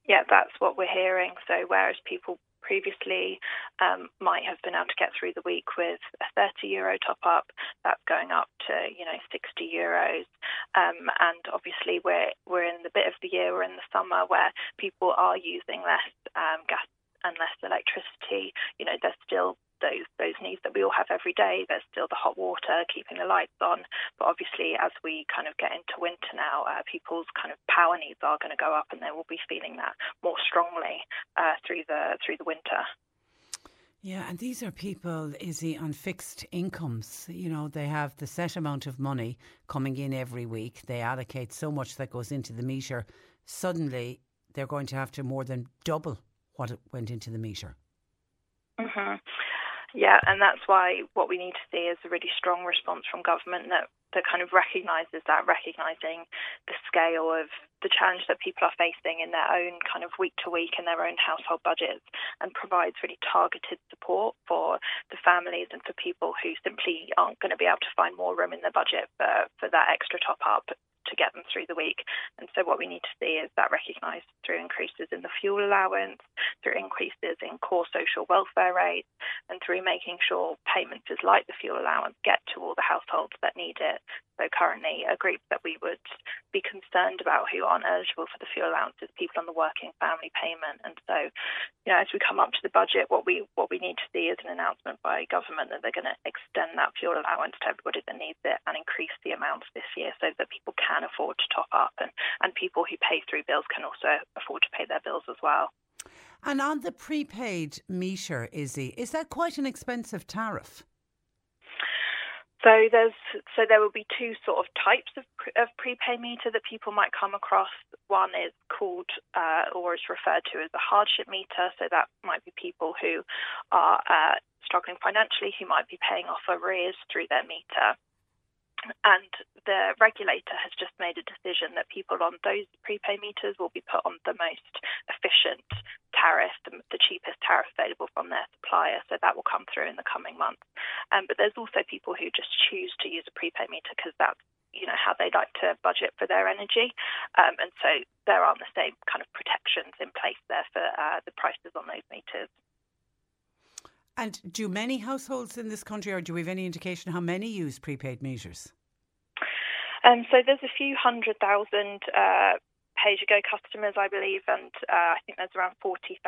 Yeah, that's what we're hearing. So, whereas people previously um, might have been able to get through the week with a 30 euro top up, that's going up to you know 60 euros. Um, and obviously, we're we're in the bit of the year, we're in the summer where people are using less um, gas and less electricity. You know, there's still those those needs that we all have every day. There's still the hot water, keeping the lights on, but obviously as we kind of get into winter now, uh, people's kind of power needs are going to go up, and they will be feeling that more strongly uh, through the through the winter. Yeah, and these are people, Izzy, on fixed incomes. You know, they have the set amount of money coming in every week. They allocate so much that goes into the meter. Suddenly, they're going to have to more than double what went into the meter. Mm-hmm. Yeah, and that's why what we need to see is a really strong response from government that, that kind of recognises that, recognising the scale of the challenge that people are facing in their own kind of week to week and their own household budgets and provides really targeted support for the families and for people who simply aren't going to be able to find more room in their budget for, for that extra top up to get them through the week. And so what we need to see is that recognised through increases in the fuel allowance, through increases in core social welfare rates, and through making sure payments like the fuel allowance get to all the households that need it. So currently, a group that we would be concerned about who aren't eligible for the fuel allowance is people on the working family payment. And so, you know, as we come up to the budget, what we what we need to see is an announcement by government that they're going to extend that fuel allowance to everybody that needs it and increase the amounts this year so that people can afford to top up and, and people who pay through bills can also afford to pay their bills as well. And on the prepaid meter, Izzy, is that quite an expensive tariff? So there's so there will be two sort of types of, of prepay meter that people might come across. One is called uh, or is referred to as a hardship meter. So that might be people who are uh, struggling financially, who might be paying off arrears through their meter. And the regulator has just made a decision that people on those prepay meters will be put on the most efficient tariff, the, the, cheapest tariff available from their supplier. So that will come through in the coming months. Um, but there's also people who just choose to use a prepay meter because that's you know how they like to budget for their energy, um, and so there aren't the same kind of protections in place there for uh, the prices on those meters. And do many households in this country, or do we have any indication how many use prepaid meters? Um, so there's a few hundred thousand uh, pay-as-you-go customers, I believe, and uh, I think there's around 40,000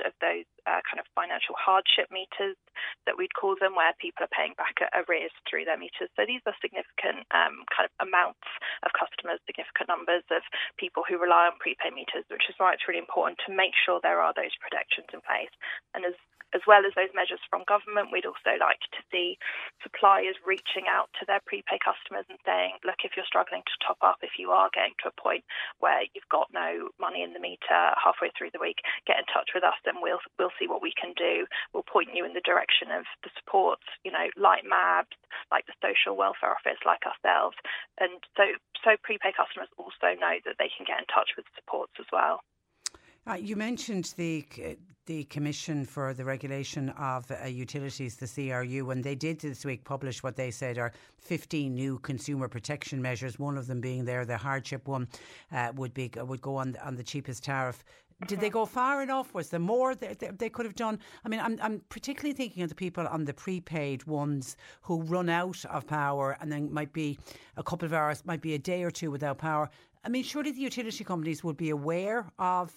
of those uh, kind of financial hardship meters that we'd call them, where people are paying back arrears through their meters. So these are significant um, kind of amounts of customers, significant numbers of people who rely on prepaid meters, which is why it's really important to make sure there are those protections in place. And as as well as those measures from government, we'd also like to see suppliers reaching out to their prepaid customers and saying, look, if you're struggling to top up, if you are getting to a point where you've got no money in the meter halfway through the week, get in touch with us and we'll we'll see what we can do. We'll point you in the direction of the supports, you know, like MABS, like the social welfare office, like ourselves. And so so prepaid customers also know that they can get in touch with supports as well. Uh, you mentioned the the Commission for the Regulation of uh, Utilities, the CRU, and they did this week publish what they said are 15 new consumer protection measures. One of them being there, the hardship one uh, would be would go on on the cheapest tariff. Did they go far enough? Was there more that they, they, could have done? I mean, I'm, I'm particularly thinking of the people on the prepaid ones who run out of power and then might be a couple of hours, might be a day or two without power. I mean, surely the utility companies would be aware of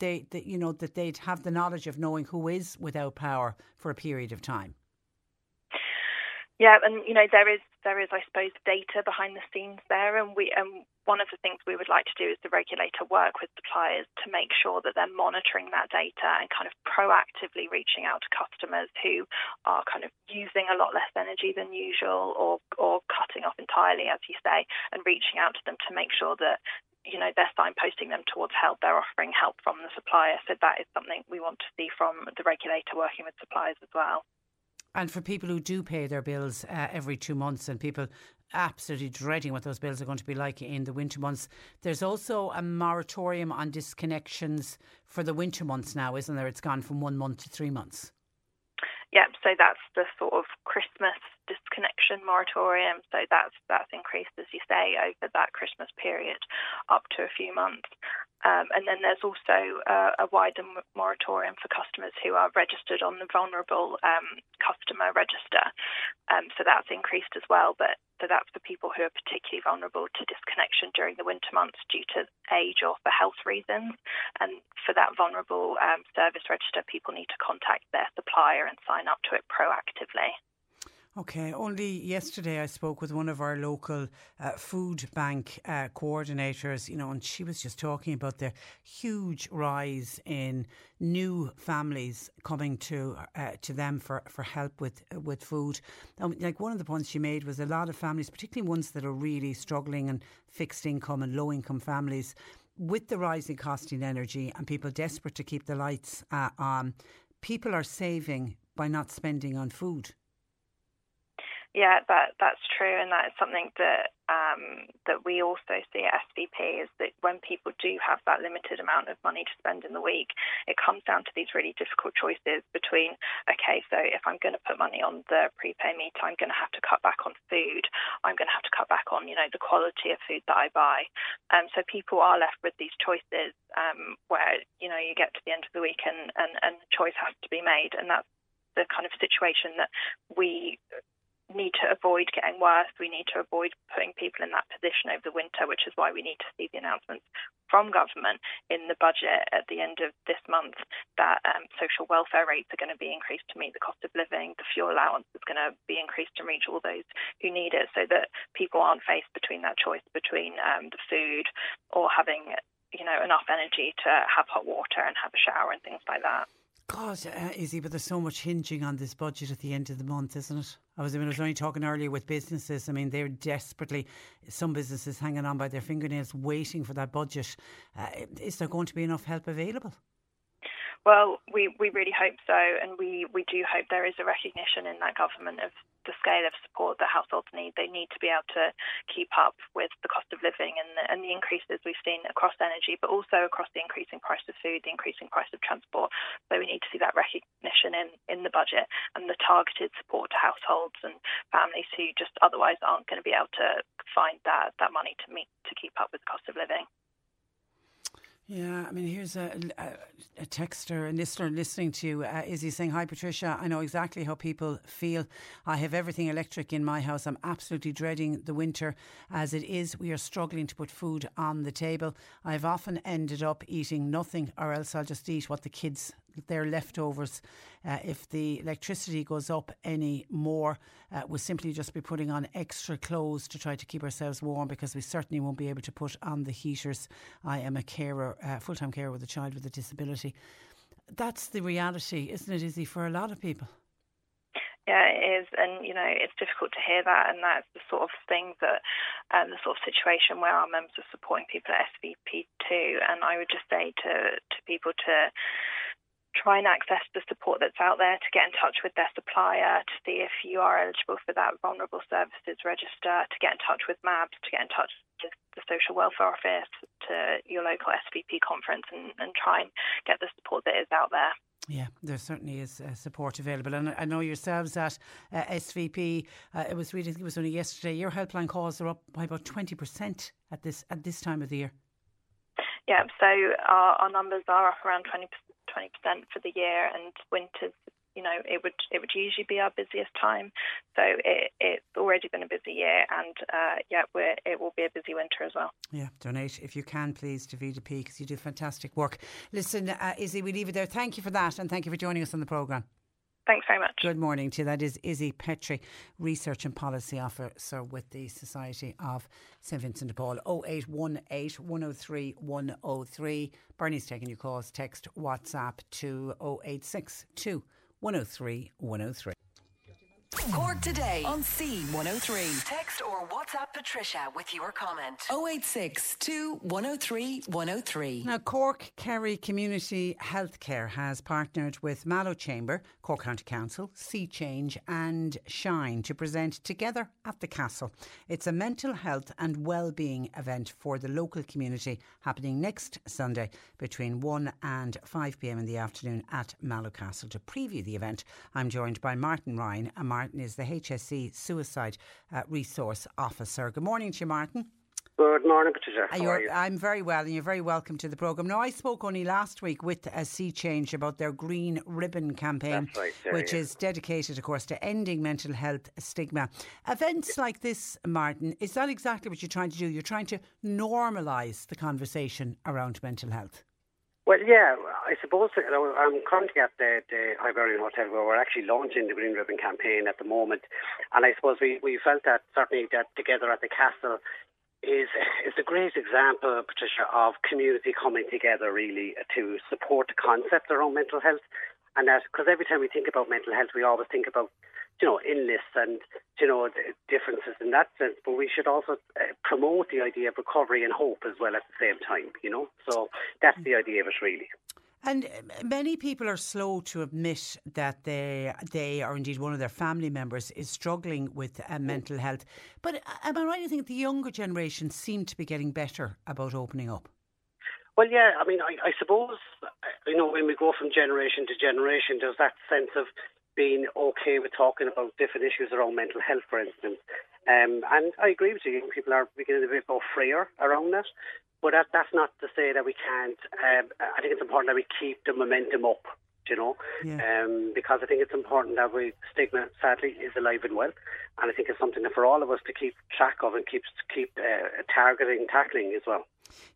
they, that you know that they'd have the knowledge of knowing who is without power for a period of time. Yeah, and you know there is there is I suppose data behind the scenes there, and we and one of the things we would like to do is the regulator work with suppliers to make sure that they're monitoring that data and kind of proactively reaching out to customers who are kind of using a lot less energy than usual or or cutting off entirely, as you say, and reaching out to them to make sure that you know, they're signposting them towards help. They're offering help from the supplier. So that is something we want to see from the regulator working with suppliers as well. And for people who do pay their bills uh, every two months and people absolutely dreading what those bills are going to be like in the winter months, there's also a moratorium on disconnections for the winter months now, isn't there? It's gone from one month to three months. Yep, so that's the sort of Christmas disconnection moratorium. So that's that's increased, as you say, over that Christmas period, up to a few months. Um, and then there's also uh, a wider moratorium for customers who are registered on the vulnerable um, customer register. Um, so that's increased as well. But so that's for people who are particularly vulnerable to disconnection during the winter months due to age or for health reasons. And for that vulnerable um, service register, people need to contact their supplier and sign up to it proactively. Okay, only yesterday I spoke with one of our local uh, food bank uh, coordinators, you know, and she was just talking about the huge rise in new families coming to uh, to them for, for help with with food. Um, like one of the points she made was a lot of families, particularly ones that are really struggling and fixed income and low income families, with the rising cost in energy and people desperate to keep the lights uh, on, people are saving by not spending on food. Yeah, that that's true, and that is something that um, that we also see at SVP is that when people do have that limited amount of money to spend in the week, it comes down to these really difficult choices between okay, so if I'm going to put money on the prepay meter, I'm going to have to cut back on food. I'm going to have to cut back on you know the quality of food that I buy. Um, so people are left with these choices um, where you know you get to the end of the week and and and choice has to be made, and that's the kind of situation that we need to avoid getting worse. We need to avoid putting people in that position over the winter, which is why we need to see the announcements from government in the budget at the end of this month that um, social welfare rates are going to be increased to meet the cost of living. The fuel allowance is going to be increased to reach all those who need it, so that people aren't faced between that choice between um, the food or having you know enough energy to have hot water and have a shower and things like that. God, uh, Izzy, but there's so much hinging on this budget at the end of the month, isn't it? I was, I, mean, I was only talking earlier with businesses. I mean, they're desperately, some businesses hanging on by their fingernails, waiting for that budget. Uh, is there going to be enough help available? Well, we, we really hope so, and we, we do hope there is a recognition in that government of the scale of support that households need. They need to be able to keep up with the cost of living and the, and the increases we've seen across energy, but also across the increasing price of food, the increasing price of transport. So we need to see that recognition in, in the budget and the targeted support to households and families who just otherwise aren't going to be able to find that, that money to meet to keep up with the cost of living. Yeah, I mean, here's a, a, a texter, a listener listening to you. Uh, Izzy saying, Hi, Patricia. I know exactly how people feel. I have everything electric in my house. I'm absolutely dreading the winter as it is. We are struggling to put food on the table. I've often ended up eating nothing, or else I'll just eat what the kids their leftovers. Uh, if the electricity goes up any more, uh, we'll simply just be putting on extra clothes to try to keep ourselves warm because we certainly won't be able to put on the heaters. I am a carer, uh, full time carer with a child with a disability. That's the reality, isn't it, Izzy, for a lot of people? Yeah, it is, and you know it's difficult to hear that, and that's the sort of thing that, um, the sort of situation where our members are supporting people at SVP too. And I would just say to to people to try and access the support that's out there to get in touch with their supplier to see if you are eligible for that vulnerable services register, to get in touch with MABS, to get in touch with the social welfare office, to your local SVP conference and, and try and get the support that is out there. Yeah, there certainly is uh, support available, and I know yourselves at uh, SVP. Uh, it was really, it was only yesterday. Your helpline calls are up by about twenty percent at this at this time of the year. Yeah, so our, our numbers are up around 20 percent for the year, and winters, you know, it would it would usually be our busiest time. So it, it's already been a busy year, and uh, yeah, it will be a busy winter as well. Yeah, donate if you can, please, to VDP because you do fantastic work. Listen, uh, Izzy, we leave it there. Thank you for that, and thank you for joining us on the programme. Thanks very much. Good morning to you. That is Izzy Petrie, Research and Policy Officer with the Society of St Vincent de Paul. 0818 103 103. Bernie's taking your calls. Text WhatsApp to 0862 103 103. Cork today on C103. Text or WhatsApp Patricia with your comment. 086 103 103. Now, Cork Kerry Community Healthcare has partnered with Mallow Chamber, Cork County Council, Sea Change, and Shine to present Together at the Castle. It's a mental health and well-being event for the local community happening next Sunday between 1 and 5 pm in the afternoon at Mallow Castle. To preview the event, I'm joined by Martin Ryan and Martin is the HSE Suicide uh, Resource Officer. Good morning to you, Martin. Good morning, Patricia. How You're- are you? I'm very well, and you're very welcome to the programme. Now, I spoke only last week with a Sea Change about their Green Ribbon campaign, right, yeah, which yeah. is dedicated, of course, to ending mental health stigma. Events like this, Martin, is that exactly what you're trying to do? You're trying to normalise the conversation around mental health. Well, yeah, I suppose you know, I'm currently at the, the Hibernian Hotel where we're actually launching the Green Ribbon campaign at the moment, and I suppose we, we felt that certainly that together at the castle is is a great example, Patricia, of community coming together really to support the concept around mental health, and that because every time we think about mental health, we always think about you know illness and you know differences in that sense, but we should also uh, promote the idea of recovery and hope as well at the same time. You know, so that's the idea of it really. And uh, many people are slow to admit that they, they or indeed one of their family members is struggling with uh, mental health. But uh, am I right to think the younger generation seem to be getting better about opening up? Well, yeah, I mean, I, I suppose, you know, when we go from generation to generation, there's that sense of being okay with talking about different issues around mental health, for instance. Um, and I agree with you, young people are beginning to be a bit more freer around that. But that, that's not to say that we can't. Um, I think it's important that we keep the momentum up, you know, Yeah. um, because I think it's important that we stigma sadly is alive and well, and I think it's something that for all of us to keep track of and keep keep uh, targeting, tackling as well.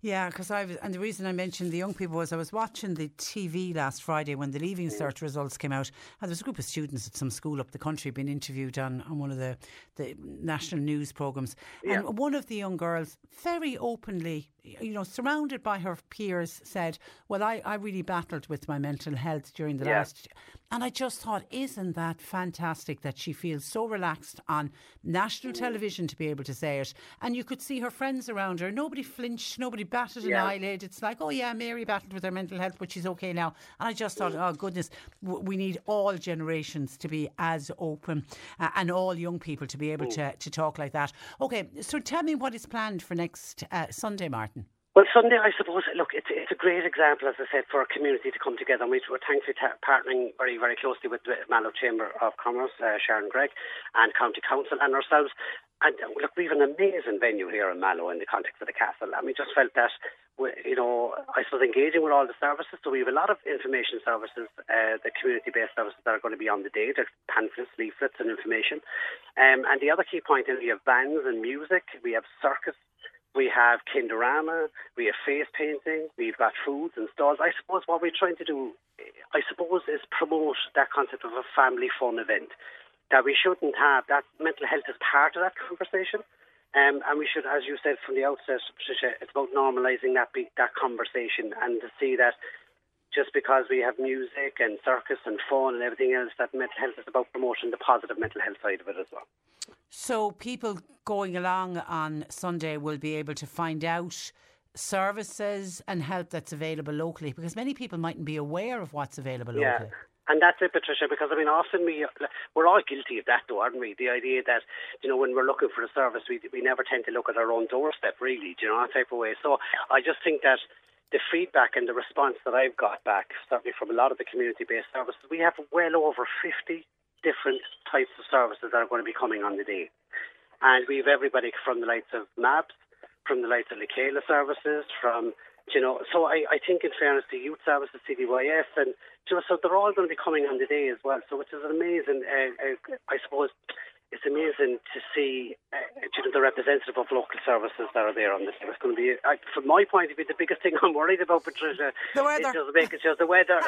Yeah, because I was, and the reason I mentioned the young people was I was watching the TV last Friday when the Leaving mm. Cert results came out, and there was a group of students at some school up the country being interviewed on, on one of the, the national news programs, Yeah. and one of the young girls very openly, you know, surrounded by her peers, said, "Well, I, I really battled with my mental health during the Yeah. last." And I just thought, isn't that fantastic that she feels so relaxed on national Mm. television to be able to say it? And you could see her friends around her. Nobody flinched, nobody batted an Yeah. eyelid. It's like, oh yeah, Mary battled with her mental health, but she's okay now. And I just thought, oh goodness, we need all generations to be as open uh, and all young people to be able to, to talk like that. Okay, so tell me what is planned for next uh, Sunday, Martin. Well, Sunday, I suppose, look, it's, it's a great example, as I said, for a community to come together. And we- we're thankfully ta- partnering very, very closely with the Mallow Chamber of Commerce, uh, Sharon Gregg, and County Council and ourselves. And uh, look, we have an amazing venue here in Mallow in the context of the castle. And we just felt that, you know, I suppose engaging with all the services. So we have a lot of information services, uh, the community-based services that are going to be on the day. There's pamphlets, leaflets, and information. Um, and the other key point is we have bands and music. We have circus. We have Kinderama, we have face painting, we've got foods and stalls. I suppose what we're trying to do, I suppose, is promote that concept of a family fun event. That we shouldn't have, that mental health is part of that conversation. Um, and we should, as you said from the outset, Patricia, it's about normalising that that conversation and to see that just because we have music and circus and fun and everything else, that mental health is about promoting the positive mental health side of it as well. So people going along on Sunday will be able to find out services and help that's available locally because many people mightn't be aware of what's available Yeah. locally. And that's it, Patricia, because I mean, often we, we're all guilty of that though, aren't we? The idea that, you know, when we're looking for a service, we, we never tend to look at our own doorstep, really, do you know, that type of way. So I just think that the feedback and the response that I've got back, certainly from a lot of the community based services, we have well over 50 different types of services that are going to be coming on the day. And we have everybody from the likes of MABS, from the likes of Michaela services, from you know, so I, I think in fairness to youth services, CDYS, and you know, so they're all going to be coming on the day as well. So which is an amazing. Uh, uh, I suppose it's amazing to see uh, you know, the representative of local services that are there on this. It's going to be, from my point of view, the biggest thing I'm worried about, Patricia, The weather. is just making sure the weather.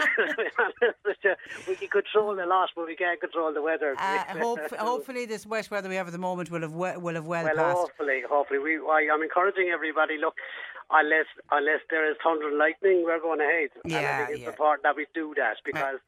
we can control a lot, but we can't control the weather. Uh, hope, hopefully, this wet weather we have at the moment will have we- will have well, Well, passed. hopefully, hopefully, we. I, I'm encouraging everybody. Look, unless unless there is thunder and lightning, we're going ahead. and I Yeah, think it's yeah. important that we do that because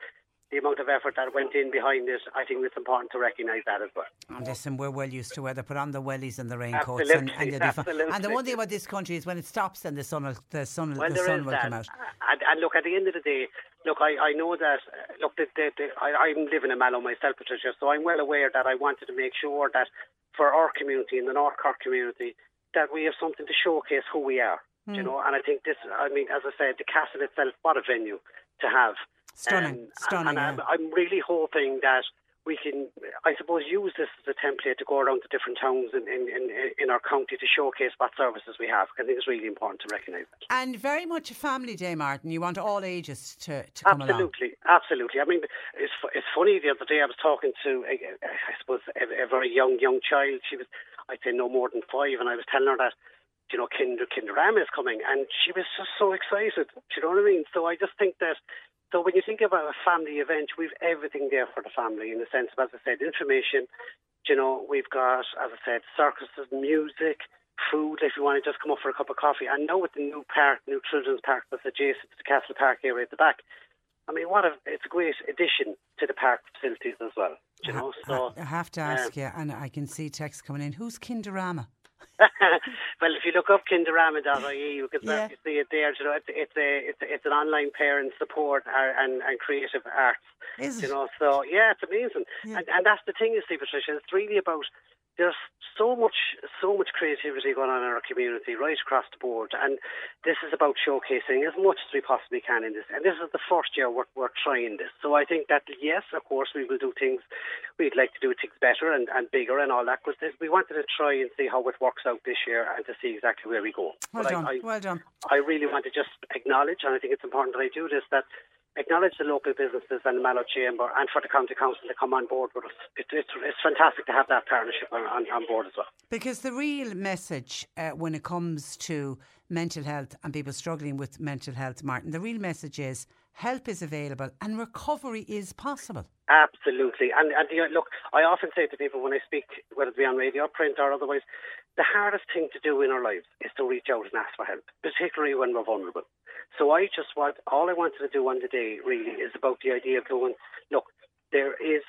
the amount of effort that went in behind this, I think it's important to recognise that as well. And listen, we're well used to weather. Put on the wellies and the raincoats, and, and Absolutely, be fine. And the one thing about this country is when it stops, then the sun will the sun Well, the sun will that. come out. And, and look, at the end of the day, look, I, I know that, look, the, the, the, I, I'm living in Mallow myself, Patricia, so I'm well aware that I wanted to make sure that for our community, in the North Cork community, that we have something to showcase who we are. You hmm. know, and I think this, I mean, as I said, the castle itself, what a venue to have. Stunning, Um, stunning, And I'm, yeah. I'm really hoping that we can, I suppose, use this as a template to go around to different towns in, in, in, in our county to showcase what services we have. I think it's really important to recognise that. And very much a family day, Martin. You want all ages to, to come along. Absolutely, absolutely. I mean, it's it's funny. The other day, I was talking to, I suppose, a, a very young young child. She was, I'd say, no more than five, and I was telling her that, you know, Kinder Kinderama is coming, and she was just so excited. Do you know what I mean? So I just think that. So when you think about a family event, we've everything there for the family in the sense of, as I said, information. You know, we've got, as I said, circuses, music, food. If you want to just come up for a cup of coffee, I know with the new park, new children's park that's adjacent to the Castle Park area at the back. I mean, what a it's a great addition to the park facilities as well. You know, so I have to ask you, and I can see text coming in. Who's Kinderama? Well, if you look up kinderama.ie, you can Yeah. see it there. You know, it's it's a it's it's an online parent support uh, and and creative arts. Is You know, so yeah, it's amazing. Yeah. And and that's the thing, you see, Patricia. It's really about there's so much so much creativity going on in our community right across the board, and this is about showcasing as much as we possibly can in this. And this is the first year we're we're trying this. So I think that yes, of course, we will do things. We'd like to do things better and, and bigger and all that. But this, we wanted to try and see how it works out this year and to see exactly where we go. Well But I- done. I, well done. I really want to just acknowledge, and I think it's important that I do this, that acknowledge the local businesses and the Mallow Chamber, and for the county council to come on board with us. It, it's it's fantastic to have that partnership on, on, on board as well. Because the real message uh, when it comes to mental health and people struggling with mental health, Martin, the real message is help is available and recovery is possible. Absolutely. And, and you know, look, I often say to people when I speak, whether it be on radio, print, or otherwise, the hardest thing to do in our lives is to reach out and ask for help, particularly when we're vulnerable. So I just want, all I wanted to do on the day really is about the idea of going, look, there is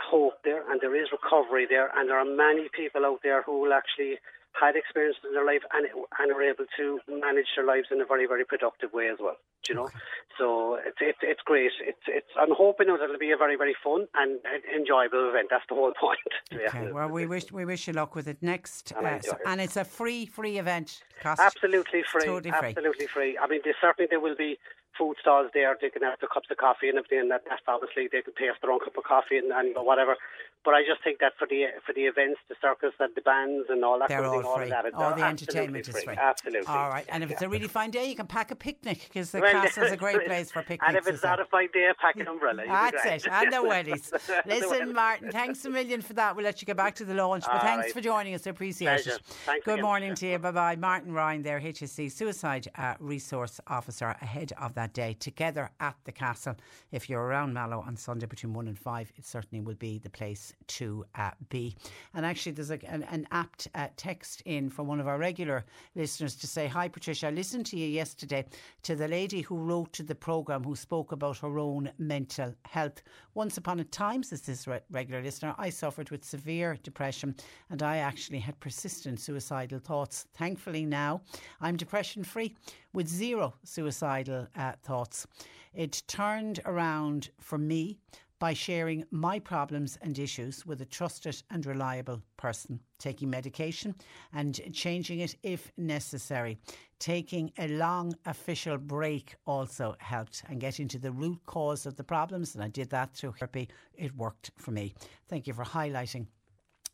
hope there and there is recovery there and there are many people out there who will actually had experiences in their life and and are able to manage their lives in a very very productive way as well. You know, okay. so it's it's it's great. It's it's I'm hoping that it'll be a very very fun and enjoyable event. That's the whole point. Okay. Yeah. Well, we wish we wish you luck with it next, and, uh, so, it. and it's a free free event. Cost Absolutely free. Totally free. Absolutely free. I mean, certainly there will be food stalls there. They can have the cups of coffee and everything. And that, that's obviously they can pay us their own cup of coffee and, and whatever. But I just think that for the for the events, the circus, and the bands, and all that, they're all, thing, all, that, all the entertainment free. is free. Absolutely. All right, and if it's a really fine day, you can pack a picnic because the well, castle's a great place for picnics. And if it's not a fine day, pack an umbrella. That's it, and the wellies. Listen, Martin, thanks a million for that. We'll let you get back to the launch, but all thanks right. for joining us. I appreciate Pleasure. it. Thanks Good again. morning to you. Bye bye. Martin Ryan, there, HSE Suicide uh, Resource Officer, ahead of that day. Together at the castle. If you're around Mallow on Sunday between 1 and 5, it certainly will be the place to uh, be. And actually, there's a, an, an, apt uh, text in from one of our regular listeners to say, Hi, Patricia, I listened to you yesterday to the lady who wrote to the programme who spoke about her own mental health. Once upon a time, says this re- regular listener, I suffered with severe depression and I actually had persistent suicidal thoughts. Thankfully, now I'm depression free with zero suicidal uh, thoughts. It turned around for me by sharing my problems and issues with a trusted and reliable person, taking medication and changing it if necessary. Taking a long official break also helped and getting to the root cause of the problems, and I did that through therapy. It worked for me. Thank you for highlighting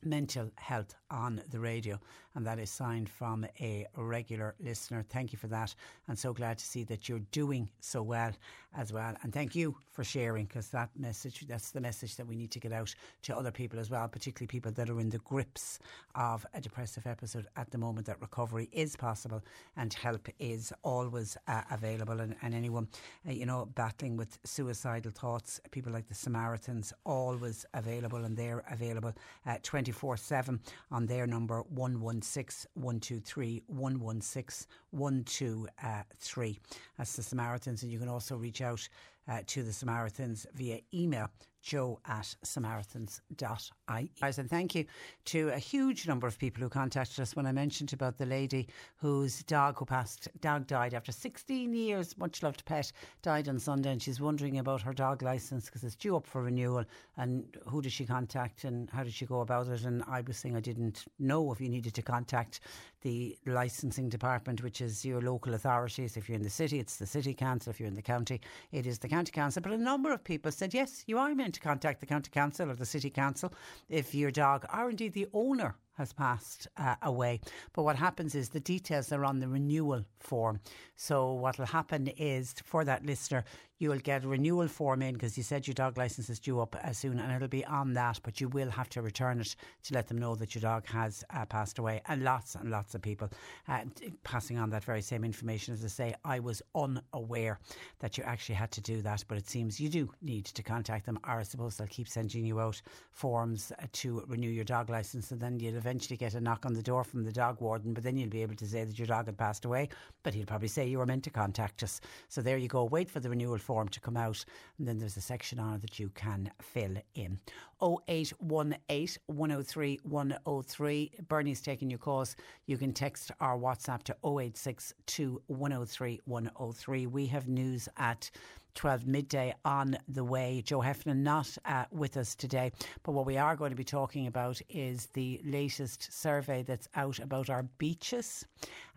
mental health on the radio and that is signed from a regular listener. Thank you for that. And so glad to see that you're doing so well as well. And thank you for sharing because that message, that's the message that we need to get out to other people as well, particularly people that are in the grips of a depressive episode at the moment, that recovery is possible and help is always uh, available. And, and anyone, uh, you know, battling with suicidal thoughts, people like the Samaritans, always available and they're available uh, 24 7 on their number 116 123 116 123. That's the Samaritans. And you can also reach out uh, to the Samaritans via email jo at samaritans.ie. And thank you to a huge number of people who contacted us when I mentioned about the lady whose dog who passed dog died after 16 years, much loved pet, died on Sunday and she's wondering about her dog licence because it's due up for renewal. And who does she contact and how did she go about it? And I was saying I didn't know if you needed to contact the licensing department which is your local authorities. If you're in the city it's the city council. If you're in the county it is the county council. But a number of people said yes you are meant to contact the county council or the city council if your dog or indeed the owner has passed uh, away. But what happens is the details are on the renewal form. So what will happen is for that listener, you will get a renewal form in because you said your dog license is due up uh, soon and it'll be on that, but you will have to return it to let them know that your dog has uh, passed away. And lots and lots of people uh, passing on that very same information. As I say, I was unaware that you actually had to do that, but it seems you do need to contact them, I suppose they'll keep sending you out forms uh, to renew your dog license, and then you'll eventually get a knock on the door from the dog warden, but then you'll be able to say that your dog had passed away, but he'll probably say you were meant to contact us. So there you go. Wait for the renewal form to come out, and then there's a section on it that you can fill in. 0818 103 103. Bernie's taking your calls. You can text our WhatsApp to 0862 103 103. We have news at 12 midday on the way. Joe Heffernan not uh, with us today, but what we are going to be talking about is the latest survey that's out about our beaches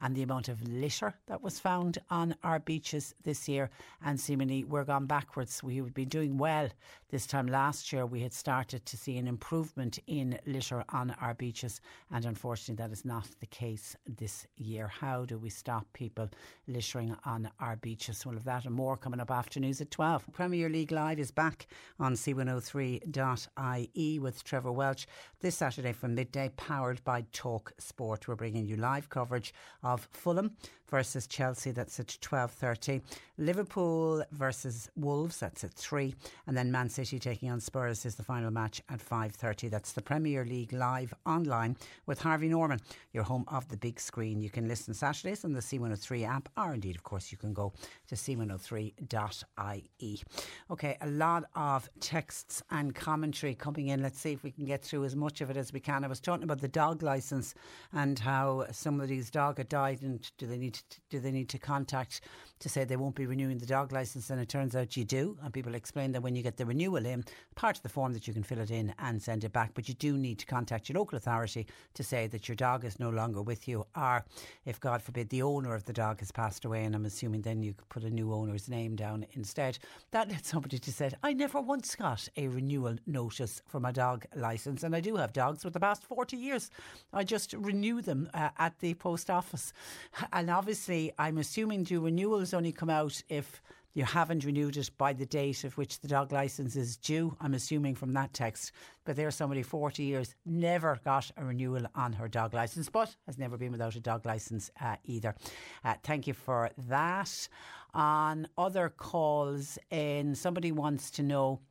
and the amount of litter that was found on our beaches this year. And seemingly we're gone backwards. We would be doing well this time last year. We had started to see an improvement in litter on our beaches, and unfortunately, that is not the case this year. How do we stop people littering on our beaches? We'll have that and more coming up after news at 12. Premier League Live is back on c103.ie with Trevor Welch this Saturday from midday, powered by Talk Sport. We're bringing you live coverage of Fulham versus Chelsea. That's at 12.30. Liverpool versus Wolves. That's at 3. And then Man City taking on Spurs is the final match at 5.30. That's the Premier League live online with Harvey Norman, your home of the big screen. You can listen Saturdays on the C103 app, or indeed, of course, you can go to c103.ie. Okay, a lot of texts and commentary coming in. Let's see if we can get through as much of it as we can. I was talking about the dog licence and how somebody's dog had died, and do they need to, do they need to contact to say they won't be renewing the dog licence? And it turns out you do, and people explain that when you get the renewal in, part of the form that you can fill it in and send it back, but you do need to contact your local authority to say that your dog is no longer with you, or if God forbid the owner of the dog has passed away, and I'm assuming then you could put a new owner's name down instead. That led somebody to say, I never once got a renewal notice for my dog licence, and I do have dogs for the past 40 years. I just renew them uh, at the post office. And obviously, I'm assuming do renewals only come out if you haven't renewed it by the date of which the dog licence is due. I'm assuming from that text. But there's somebody 40 years never got a renewal on her dog licence, but has never been without a dog licence uh, either. Uh, thank you for that. On other calls, in somebody wants to know.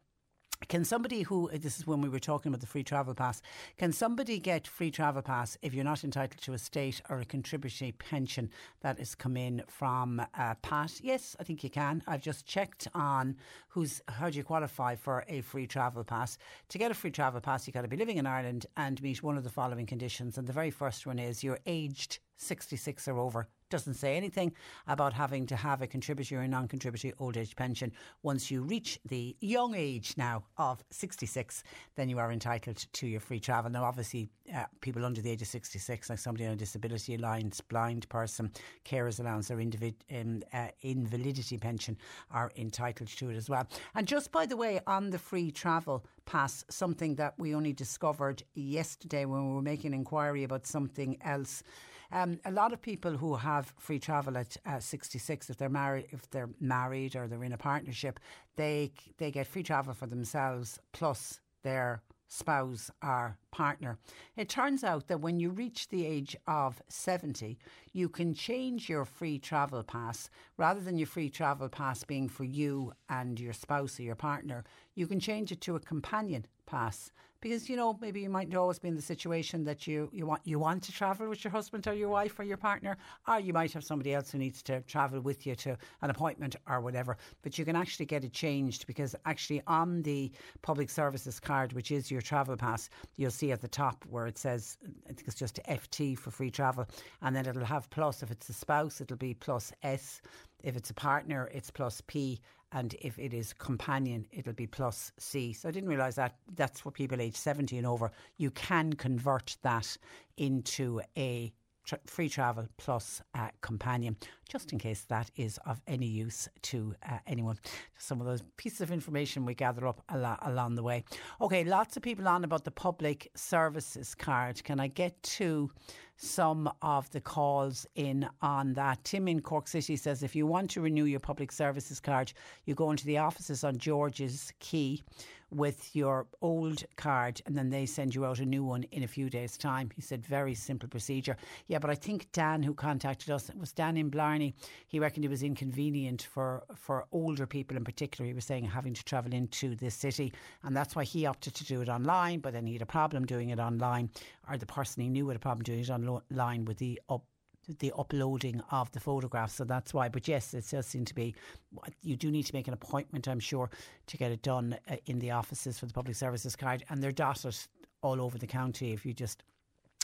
Can somebody who, this is when we were talking about the free travel pass, can somebody get free travel pass if you're not entitled to a state or a contributory pension that has come in from uh, Pat? Yes, I think you can. I've just checked on who's, how do you qualify for a free travel pass. To get a free travel pass, you've got to be living in Ireland and meet one of the following conditions. And the very first one is you're aged 66 or over doesn't say anything about having to have a contributory or non contributory old age pension. Once you reach the young age now of 66, then you are entitled to your free travel. Now, obviously, uh, people under the age of 66, like somebody on a disability allowance, blind person, carers allowance, or individ- um, uh, invalidity pension are entitled to it as well. And just by the way, on the free travel pass, something that we only discovered yesterday when we were making inquiry about something else. Um, a lot of people who have free travel at uh, 66, if they're married, if they're married or they're in a partnership, they they get free travel for themselves plus their spouse or partner. It turns out that when you reach the age of 70, you can change your free travel pass rather than your free travel pass being for you and your spouse or your partner. You can change it to a companion pass because you know maybe you mightn't always be in the situation that you you want you want to travel with your husband or your wife or your partner or you might have somebody else who needs to travel with you to an appointment or whatever. But you can actually get it changed because actually on the public services card which is your travel pass you'll see at the top where it says I think it's just FT for free travel. And then it'll have plus if it's a spouse it'll be plus S. If it's a partner, it's plus P, and if it is companion, it'll be plus C. So I didn't realise that that's for people aged 70 and over. You can convert that into a tra- free travel plus uh, companion, just in case that is of any use to uh, anyone. Some of those pieces of information we gather up al- along the way. Okay, lots of people on about the public services card. Can I get to some of the calls in on that? Tim in Cork City says if you want to renew your public services card, you go into the offices on George's Quay with your old card and then they send you out a new one in a few days' time. He said, very simple procedure. Yeah, but I think Dan, who contacted us, was Dan in Blarney, he reckoned it was inconvenient for, for older people in particular. He was saying having to travel into the city and that's why he opted to do it online, but then he had a problem doing it online, or the person he knew had a problem doing it online with the up the uploading of the photographs. So that's why. But yes, it does seem to be. You do need to make an appointment, I'm sure, to get it done uh, in the offices for the public services card, and they're dotted all over the county. If you just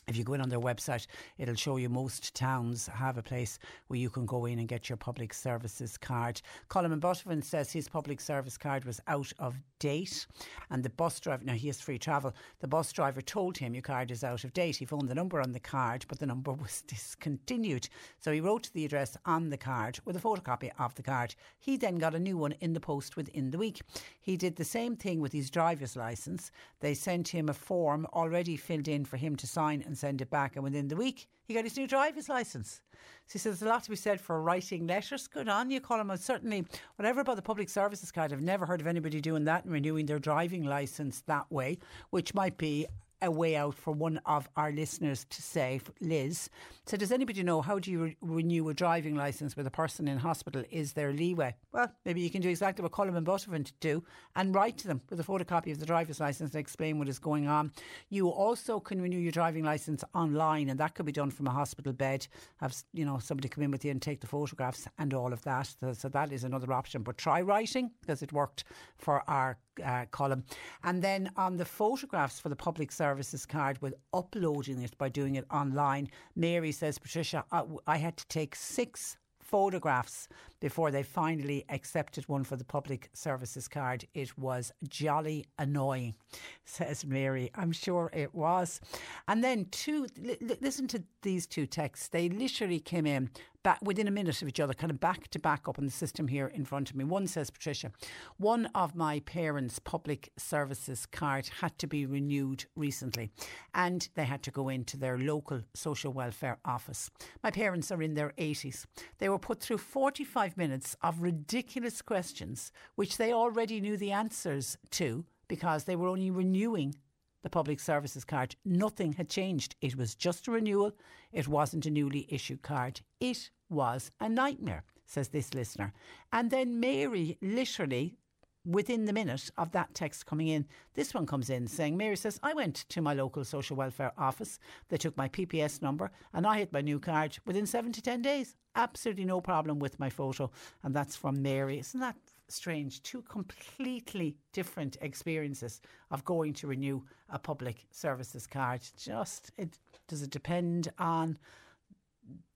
If you go in on their website, it'll show you most towns have a place where you can go in and get your public services card. Colin Butterfin says his public service card was out of date, and the bus driver, now he has free travel, the bus driver told him your card is out of date. He phoned the number on the card, but the number was discontinued. So he wrote the address on the card with a photocopy of the card. He then got a new one in the post within the week. He did the same thing with his driver's license. They sent him a form already filled in for him to sign and send it back. And within the week, he got his new driver's license. So he says there's a lot to be said for writing letters. Good on you, Colin. And certainly, whatever about the public services card, I've never heard of anybody doing that and renewing their driving license that way, which might be a way out for one of our listeners to say, Liz. So, does anybody know how do you re- renew a driving licence with a person in hospital? Is there leeway? Well, maybe you can do exactly what Colin and Butterfin do and write to them with a photocopy of the driver's licence and explain what is going on. You also can renew your driving licence online, and that could be done from a hospital bed. Have you know somebody come in with you and take the photographs and all of that. So, so that is another option. But try writing because it worked for our uh, Colin. And then on the photographs for the public services card with uploading it by doing it online, Mary says, Patricia, I, I had to take six photographs before they finally accepted one for the public services card. It was jolly annoying, says Mary. I'm sure it was. And then two, li- listen to these two texts. They literally came in back within a minute of each other, kind of back to back up on the system here in front of me. One says, Patricia, one of my parents' public services card had to be renewed recently and they had to go into their local social welfare office. My parents are in their 80s. They were put through 45 minutes of ridiculous questions, which they already knew the answers to because they were only renewing the public services card. Nothing had changed. It was just a renewal. It wasn't a newly issued card. It was a nightmare, says this listener. And then Mary literally within the minute of that text coming in, this one comes in saying, Mary says, I went to my local social welfare office. They took my PPS number and I had my new card within seven to 10 days. Absolutely no problem with my photo. And that's from Mary. Isn't that strange? Two completely different experiences of going to renew a public services card. Just, it, does it depend on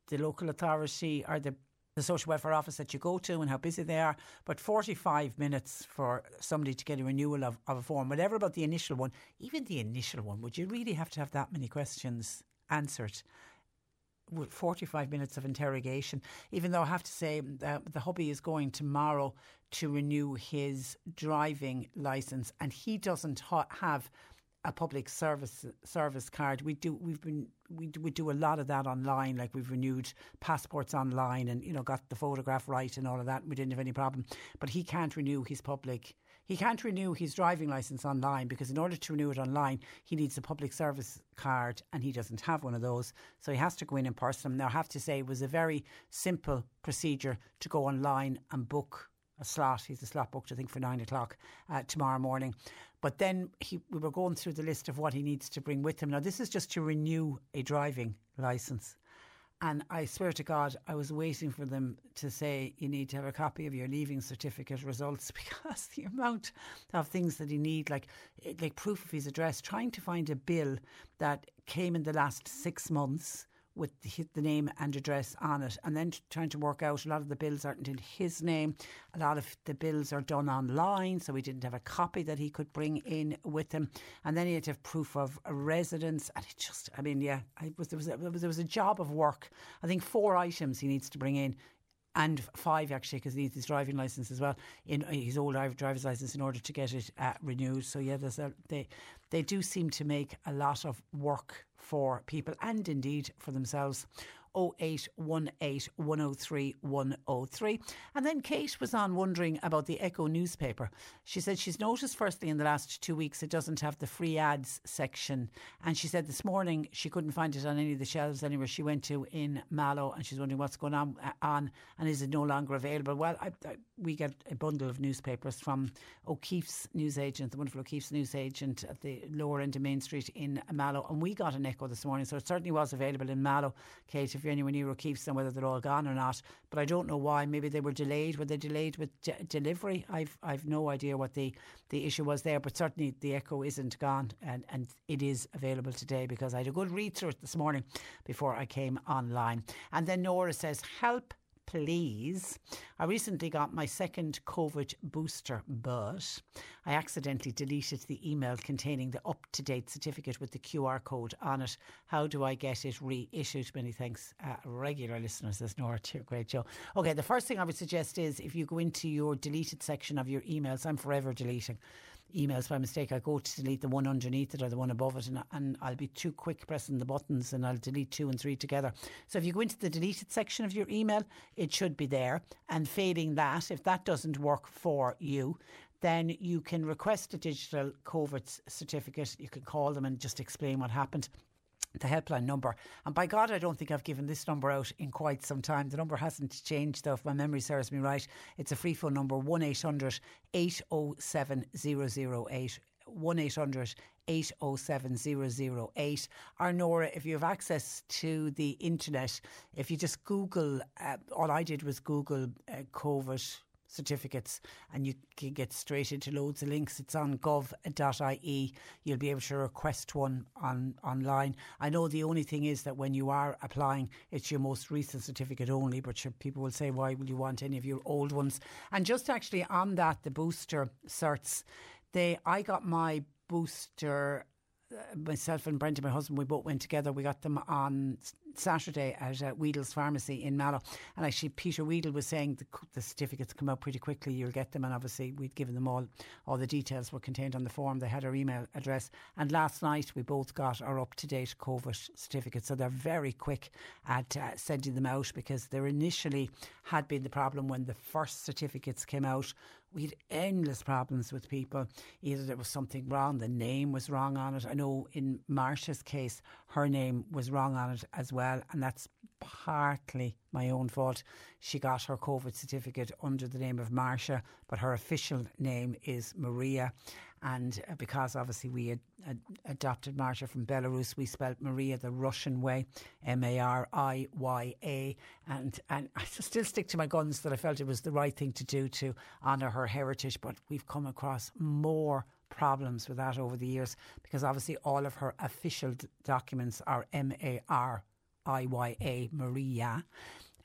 the local authority or the the social welfare office that you go to and how busy they are. But 45 minutes for somebody to get a renewal of, of a form, whatever about the initial one, even the initial one, would you really have to have that many questions answered? With 45 minutes of interrogation, even though I have to say uh, the hubby is going tomorrow to renew his driving license and he doesn't ha- have a public service service card. We do. We've been. We we do a lot of that online. Like we've renewed passports online, and you know got the photograph right and all of that. We didn't have any problem. But he can't renew his public. He can't renew his driving license online because in order to renew it online, he needs a public service card, and he doesn't have one of those. So he has to go in in person. Now I have to say it was a very simple procedure to go online and book a slot. He's a slot booked, I think, for nine o'clock uh, tomorrow morning. But then he, we were going through the list of what he needs to bring with him. Now, this is just to renew a driving license. And I swear to God, I was waiting for them to say you need to have a copy of your leaving certificate results because the amount of things that he need, like like proof of his address, trying to find a bill that came in the last six months with the, the name and address on it, and then trying to work out a lot of the bills aren't in his name. A lot of the bills are done online, so he didn't have a copy that he could bring in with him. And then he had to have proof of residence, and it just, I mean, yeah, was there was a, there was a job of work. I think four items he needs to bring in and five actually because he needs his driving license as well in his old driver's license in order to get it uh, renewed. So yeah, a, they they do seem to make a lot of work for people and indeed for themselves. 0818 103 103. And then Kate was on wondering about the Echo newspaper. She said she's noticed, firstly, in the last two weeks, it doesn't have the free ads section. And she said this morning she couldn't find it on any of the shelves anywhere she went to in Mallow. And she's wondering what's going on, uh, on and is it no longer available? Well, I, I, we get a bundle of newspapers from O'Keefe's newsagent, the wonderful O'Keefe's newsagent at the lower end of Main Street in Mallow. And we got an Echo this morning, so it certainly was available in Mallow. Kate, if you're anywhere near O'Keefe's and whether they're all gone or not. But I don't know why. Maybe they were delayed. Were they delayed with de- delivery? I've I've no idea what the, the issue was there. But certainly the Echo isn't gone and, and it is available today because I had a good read through it this morning before I came online. And then Nora says, help please. I recently got my second COVID booster, but I accidentally deleted the email containing the up to date certificate with the QR code on it. How do I get it reissued? Many thanks, uh, regular listeners. There's Nora, too. Great show. Okay, the first thing I would suggest is if you go into your deleted section of your emails, I'm forever deleting emails by mistake. I go to delete the one underneath it or the one above it, and, and I'll be too quick pressing the buttons and I'll delete two and three together. So if you go into the deleted section of your email, it should be there. And failing that, if that doesn't work for you, then you can request a digital COVID certificate. You can call them and just explain what happened the helpline number. And by God, I don't think I've given this number out in quite some time. The number hasn't changed, though, if my memory serves me right. It's a free phone number 1 800 807 008. 1 800 807 008. Or Nora, if you have access to the internet, if you just Google, uh, all I did was Google uh, COVID certificates and you can get straight into loads of links. It's on gov.ie. You'll be able to request one on online. I know the only thing is that when you are applying, it's your most recent certificate only, but people will say, why will you want any of your old ones? And just actually on that, the booster certs, they, I got my booster myself and Brenda, my husband, we both went together. We got them on Saturday at uh, Weedle's Pharmacy in Mallow. And actually, Peter Weedle was saying the, the, certificates come out pretty quickly. You'll get them. And obviously, we'd given them all, all the details were contained on the form. They had our email address. And last night, we both got our up to date COVID certificates. So they're very quick at uh, sending them out because there initially had been the problem when the first certificates came out we had endless problems with people. Either there was something wrong, the name was wrong on it. I know in Marsha's case, her name was wrong on it as well, and that's partly my own fault. She got her COVID certificate under the name of Marcia, but her official name is Maria. And uh, because obviously we had, adopted Marcia from Belarus, we spelled Maria the Russian way, M A R I Y A. And, and I still stick to my guns that I felt it was the right thing to do to honour her heritage. But we've come across more problems with that over the years because obviously all of her official d- documents are M A R I Y A, Maria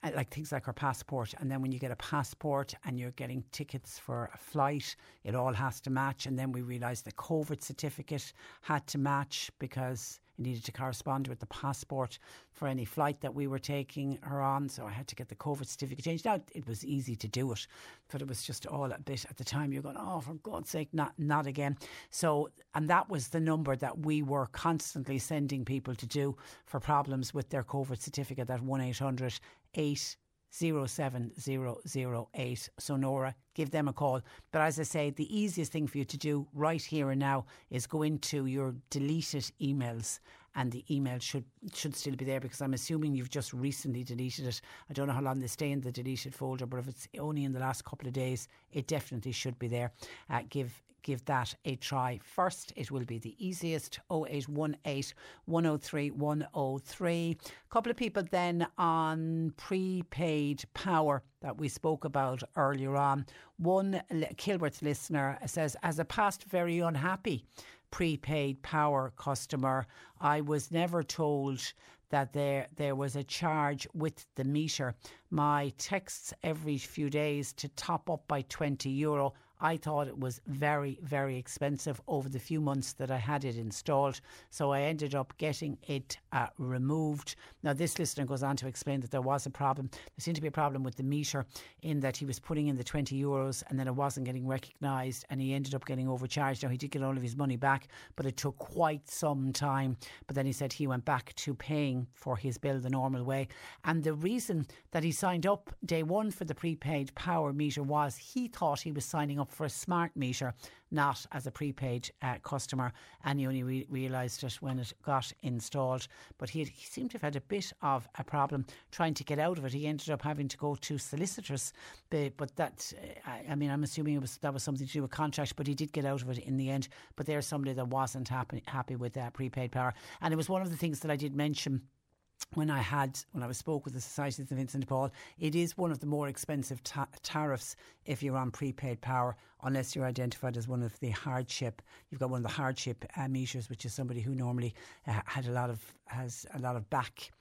uh, like things like her passport. And then when you get a passport and you're getting tickets for a flight, it all has to match. And then we realised the COVID certificate had to match because needed to correspond with the passport for any flight that we were taking her on. So I had to get the COVID certificate changed. Now it was easy to do it, but it was just all a bit at the time. You're going, oh, for God's sake, not not again. So and that was the number that we were constantly sending people to do for problems with their COVID certificate. That one 800 8 07008. So, Nora, give them a call. But as I say, the easiest thing for you to do right here and now is go into your deleted emails and the email should should still be there because I'm assuming you've just recently deleted it. I don't know how long they stay in the deleted folder, but if it's only in the last couple of days, it definitely should be there. Uh, give give that a try. First, it will be the easiest 0818 103 103. A couple of people then on prepaid power that we spoke about earlier on. One Kilworth listener says, as a past very unhappy prepaid power customer, I was never told that there there was a charge with the meter. My texts every few days to top up by 20 euro I thought it was very, very expensive over the few months that I had it installed. So I ended up getting it uh, removed. Now, this listener goes on to explain that there was a problem. There seemed to be a problem with the meter in that he was putting in the 20 euros and then it wasn't getting recognised and he ended up getting overcharged. Now, he did get all of his money back, but it took quite some time. But then he said he went back to paying for his bill the normal way. And the reason that he signed up day one for the prepaid power meter was he thought he was signing up for a smart meter, not as a prepaid uh, customer. And he only re- realised it when it got installed. But he, had, he seemed to have had a bit of a problem trying to get out of it. He ended up having to go to solicitors. But, that, uh, I, I mean, I'm assuming it was that was something to do with contract, but he did get out of it in the end. But there's somebody that wasn't happy, happy with that prepaid power. And it was one of the things that I did mention when I had when I was spoke with the Society of Vincent de Paul, it is one of the more expensive ta- tariffs if you're on prepaid power, unless you're identified as one of the hardship. You've got one of the hardship uh, meters, which is somebody who normally uh, had a lot of has a lot of back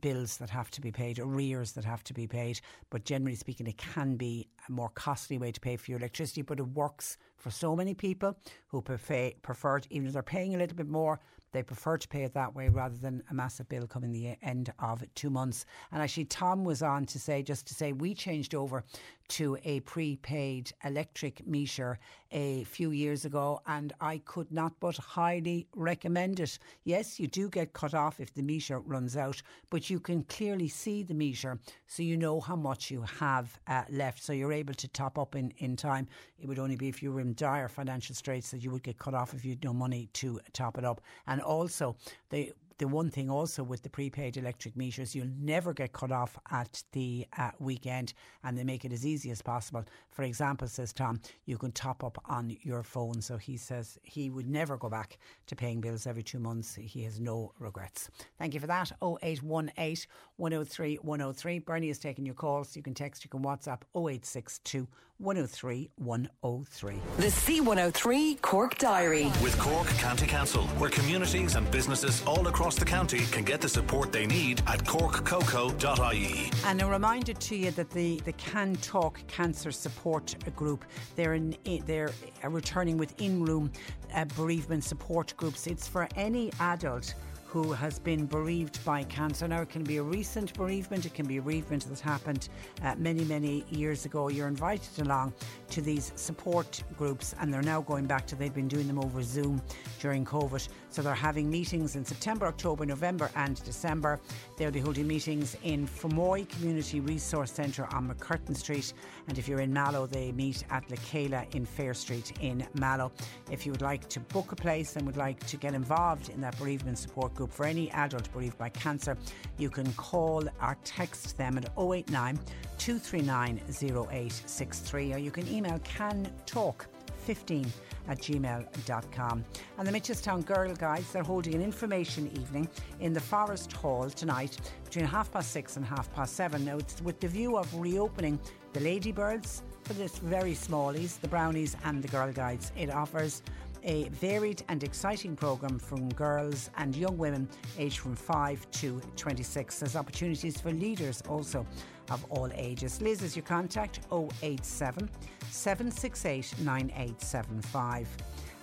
bills that have to be paid, arrears that have to be paid. But generally speaking, it can be a more costly way to pay for your electricity, but it works for so many people who prefer, prefer it, even if they're paying a little bit more, they prefer to pay it that way rather than a massive bill coming the end of two months. And actually, Tom was on to say, just to say, we changed over to a prepaid electric meter a few years ago, and I could not but highly recommend it. Yes, you do get cut off if the meter runs out, but you can clearly see the meter so you know how much you have uh, left. So you're able to top up in, in time. It would only be if you were in dire financial straits that you would get cut off if you had no money to top it up. And also, the the one thing also with the prepaid electric meters, you'll never get cut off at the uh, weekend and they make it as easy as possible. For example, says Tom, you can top up on your phone. So he says he would never go back to paying bills every two months. He has no regrets. Thank you for that. 0818 103 103. Bernie is taking your calls. You can text, you can WhatsApp 0862 103 103. The C103 Cork Diary. With Cork County Council, where communities and businesses all across the county can get the support they need at corkcoco.ie. And a reminder to you that the, the Can Talk Cancer Support Group, they're, in, they're returning with in-room uh, bereavement support groups. It's for any adult who has been bereaved by cancer. Now, it can be a recent bereavement, it can be a bereavement that happened uh, many, many years ago. You're invited along to these support groups, and they're now going back to, they've been doing them over Zoom during COVID. So they're having meetings in September, October, November, and December. They'll be holding meetings in Fermoy Community Resource Centre on McCurtain Street. And if you're in Mallow, they meet at La in Fair Street in Mallow. If you would like to book a place and would like to get involved in that bereavement support group, group for any adult bereaved by cancer, you can call or text them at 089 239 0863 or you can email cantalk15 at gmail.com. And the Mitchelstown Girl Guides, they're holding an information evening in the Forest Hall tonight between half past six and half past seven. Now, it's with the view of reopening the Ladybirds for the very smallies, the Brownies, and the Girl Guides. It offers a varied and exciting programme from girls and young women aged from 5 to 26. There's opportunities for leaders also of all ages. Liz is your contact 087 768 9875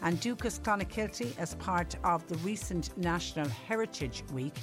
and Dúchas Clonakilty as part of the recent National Heritage Week.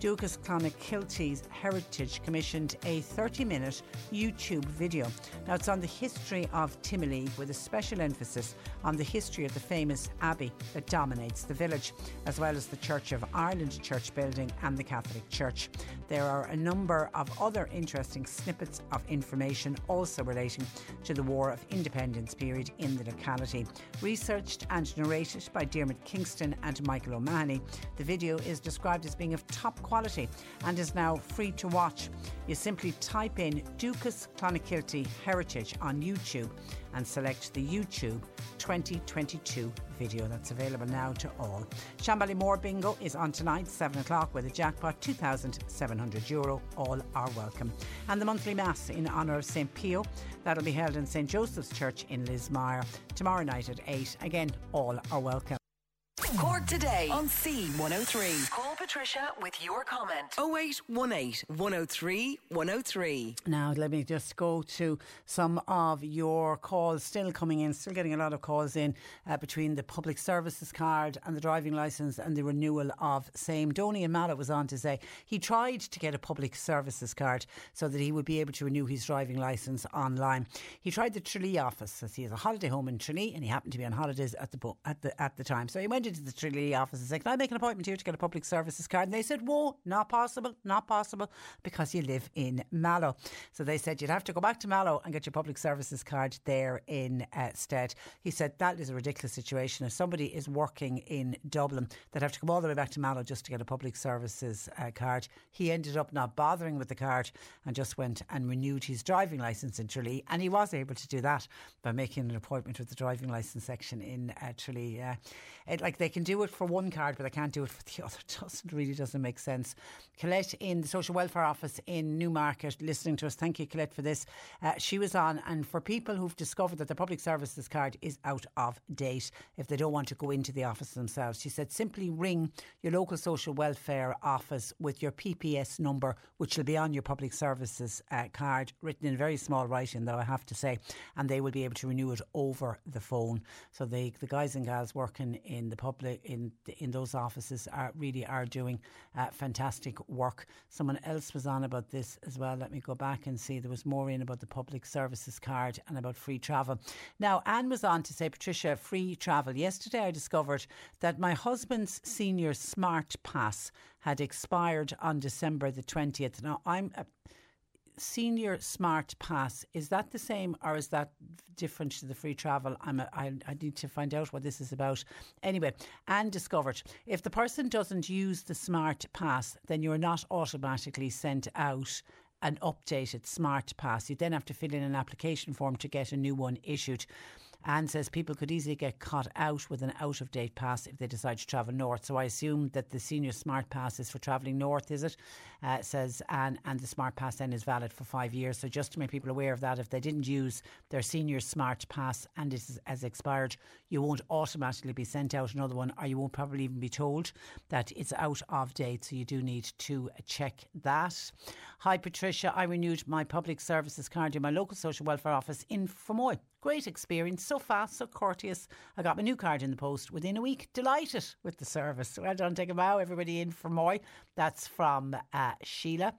Dúchas Clonakilty's Heritage commissioned a 30 minute YouTube video. Now, it's on the history of Timoleague with a special emphasis on the history of the famous abbey that dominates the village, as well as the Church of Ireland church building and the Catholic Church. There are a number of other interesting snippets of information also relating to the War of Independence period in the locality. Researched and narrated by Dermot Kingston and Michael O'Mahony, the video is described as being of top quality and is now free to watch. You simply type in Dúchas Clonakilty Heritage on YouTube and select the YouTube 2022 video that's available now to all. Shanballymore Bingo is on tonight, 7 o'clock, with a jackpot €2,700. Euro. All are welcome. And the monthly Mass in honour of St. Pio, that'll be held in St. Joseph's Church in Lismire tomorrow night at 8. Again, all are welcome. Cork today on C103. Call Patricia with your comment. 0818 103 103. Now, let me just go to some of your calls still coming in, still getting a lot of calls in uh, between the public services card and the driving licence and the renewal of same. Donny and Mallow was on to say he tried to get a public services card so that he would be able to renew his driving licence online. He tried the Tralee office as he has a holiday home in Tralee and he happened to be on holidays at the, at the, at the time. So he went into the Tralee office and said, Can I make an appointment here to get a public services card? And they said, Whoa, not possible, not possible, because you live in Mallow. So they said, You'd have to go back to Mallow and get your public services card there instead. He said, That is a ridiculous situation. If somebody is working in Dublin, they'd have to come all the way back to Mallow just to get a public services uh, card. He ended up not bothering with the card and just went and renewed his driving licence in Tralee. And he was able to do that by making an appointment with the driving licence section in uh, Tralee. Uh, it, like they can do it for one card, but they can't do it for the other. Doesn't It really doesn't make sense. Colette in the social welfare office in Newmarket, listening to us. Thank you, Colette, for this. Uh, she was on, and for people who've discovered that the public services card is out of date, if they don't want to go into the office themselves, she said simply ring your local social welfare office with your PPS number, which will be on your public services uh, card, written in very small writing, though I have to say, and they will be able to renew it over the phone. So they, the guys and gals working in the public in in those offices are really are doing uh, fantastic work. Someone else was on about this as well. Let me go back and see. There was more in about the public services card and about free travel. Now Anne was on to say, Patricia, free travel. Yesterday I discovered that my husband's senior smart pass had expired on December the twentieth. Now I'm. Senior smart pass is that the same or is that different to the free travel? I'm a, I, I need to find out what this is about. Anyway and discovered. If the person doesn't use the smart pass then you're not automatically sent out an updated smart pass. You then have to fill in an application form to get a new one issued Anne says people could easily get caught out with an out of date pass if they decide to travel north. So I assume that the senior smart pass is for travelling north, is it? Uh, says Anne, and the smart pass then is valid for five years. So just to make people aware of that, if they didn't use their senior smart pass and it has expired, you won't automatically be sent out another one, or you won't probably even be told that it's out of date. So you do need to check that. Hi, Patricia. I renewed my public services card in my local social welfare office in Fermoy. Great experience, so fast, so courteous. I got my new card in the post within a week. Delighted with the service. Well done, take a bow, everybody in Fermoy. That's from uh, Sheila.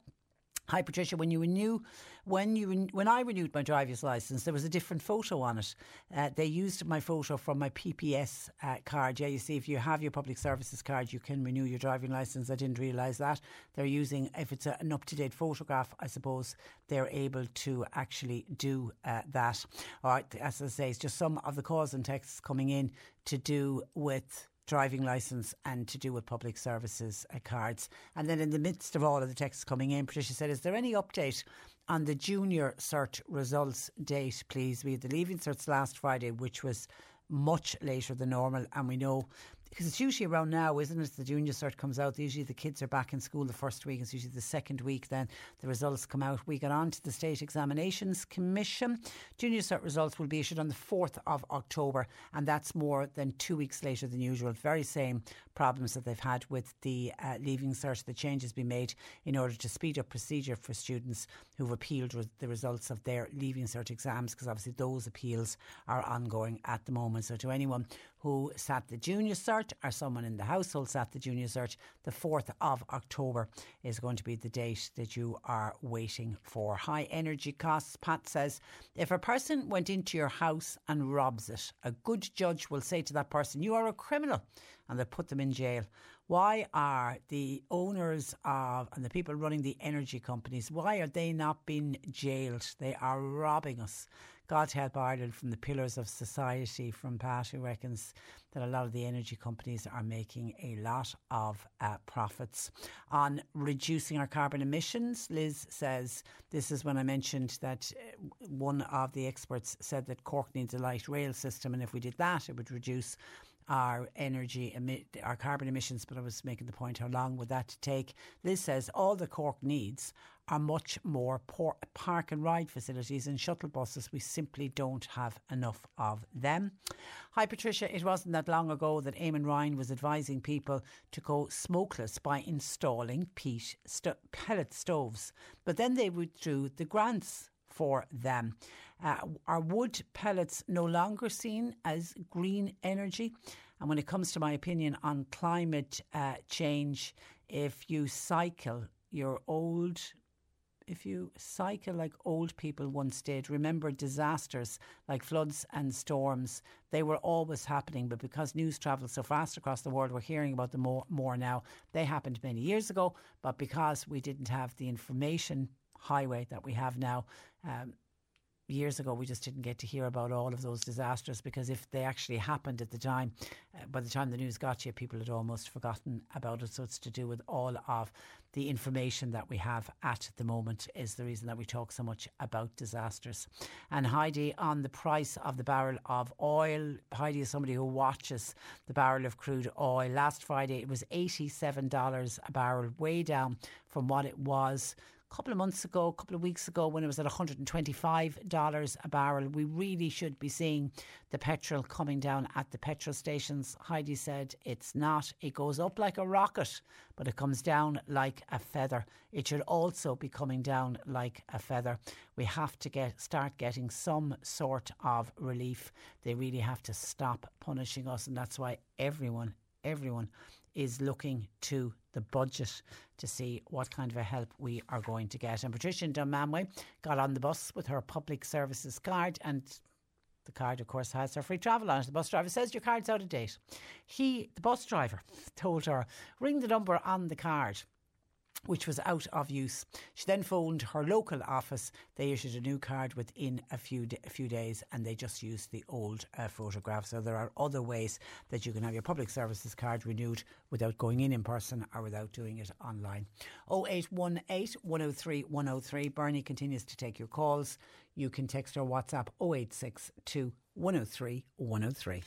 Hi Patricia, when you renew, when you when I renewed my driver's license, there was a different photo on it. Uh, they used my photo from my PPS uh, card. Yeah, you see, if you have your public services card, you can renew your driving license. I didn't realise that they're using if it's a, an up to date photograph. I suppose they're able to actually do uh, that. All right, as I say, it's just some of the calls and texts coming in to do with driving licence and to do with public services uh, cards. And then in the midst of all of the texts coming in, Patricia said, Is there any update on the junior cert results date, please? We had the leaving certs last Friday, which was much later than normal, and we know because it's usually around now, isn't it? The junior cert comes out. Usually the kids are back in school the first week. It's usually the second week. Then the results come out. We get on to the State Examinations Commission. Junior cert results will be issued on the 4th of October, and that's more than two weeks later than usual. Very same problems that they've had with the uh, leaving cert. The change has been made in order to speed up procedure for students who've appealed the results of their leaving cert exams, because obviously those appeals are ongoing at the moment. So to anyone who sat the junior cert or someone in the household sat the junior cert, the 4th of October is going to be the date that you are waiting for. High energy costs. Pat says if a person went into your house and robs it, a good judge will say to that person, You are a criminal, and they put them in jail. Why are the owners of and the people running the energy companies, why are they not being jailed? They are robbing us. God help Ireland from the pillars of society from Pat, who reckons that a lot of the energy companies are making a lot of uh, profits. On reducing our carbon emissions, Liz says this is when I mentioned that uh, one of the experts said that Cork needs a light rail system, and if we did that, it would reduce our energy, our carbon emissions, but I was making the point how long would that take? Liz says all the Cork needs are much more park and ride facilities and shuttle buses. We simply don't have enough of them. Hi, Patricia. It wasn't that long ago that Eamon Ryan was advising people to go smokeless by installing peat st- pellet stoves, but then they withdrew the grants for them. Uh, are wood pellets no longer seen as green energy? And when it comes to my opinion on climate uh, change, if you cycle your old if you cycle like old people once did, remember disasters like floods and storms, they were always happening, but because news travels so fast across the world, we're hearing about them more, more now. They happened many years ago, but because we didn't have the information highway that we have now, um, years ago, we just didn't get to hear about all of those disasters because if they actually happened at the time, uh, by the time the news got you, people had almost forgotten about it. So it's to do with all of the information that we have at the moment is the reason that we talk so much about disasters. And Heidi, on the price of the barrel of oil, Heidi is somebody who watches the barrel of crude oil. Last Friday it was $87 a barrel, way down from what it was couple of months ago, a couple of weeks ago, when it was at $125 a barrel. We really should be seeing the petrol coming down at the petrol stations. Heidi said it's not. It goes up like a rocket, but it comes down like a feather. It should also be coming down like a feather. We have to get start getting some sort of relief. They really have to stop punishing us, and that's why everyone, everyone is looking to the budget to see what kind of a help we are going to get. And Patricia Dunmanway got on the bus with her public services card and the card, of course, has her free travel on it. The bus driver says your card's out of date. He, the bus driver, told her, ring the number on the card which was out of use. She then phoned her local office. They issued a new card within a few a few days, and they just used the old uh, photograph. So there are other ways that you can have your public services card renewed without going in in person or without doing it online. 0818 103 103. Bernie continues to take your calls. You can text or WhatsApp 0862 103 103.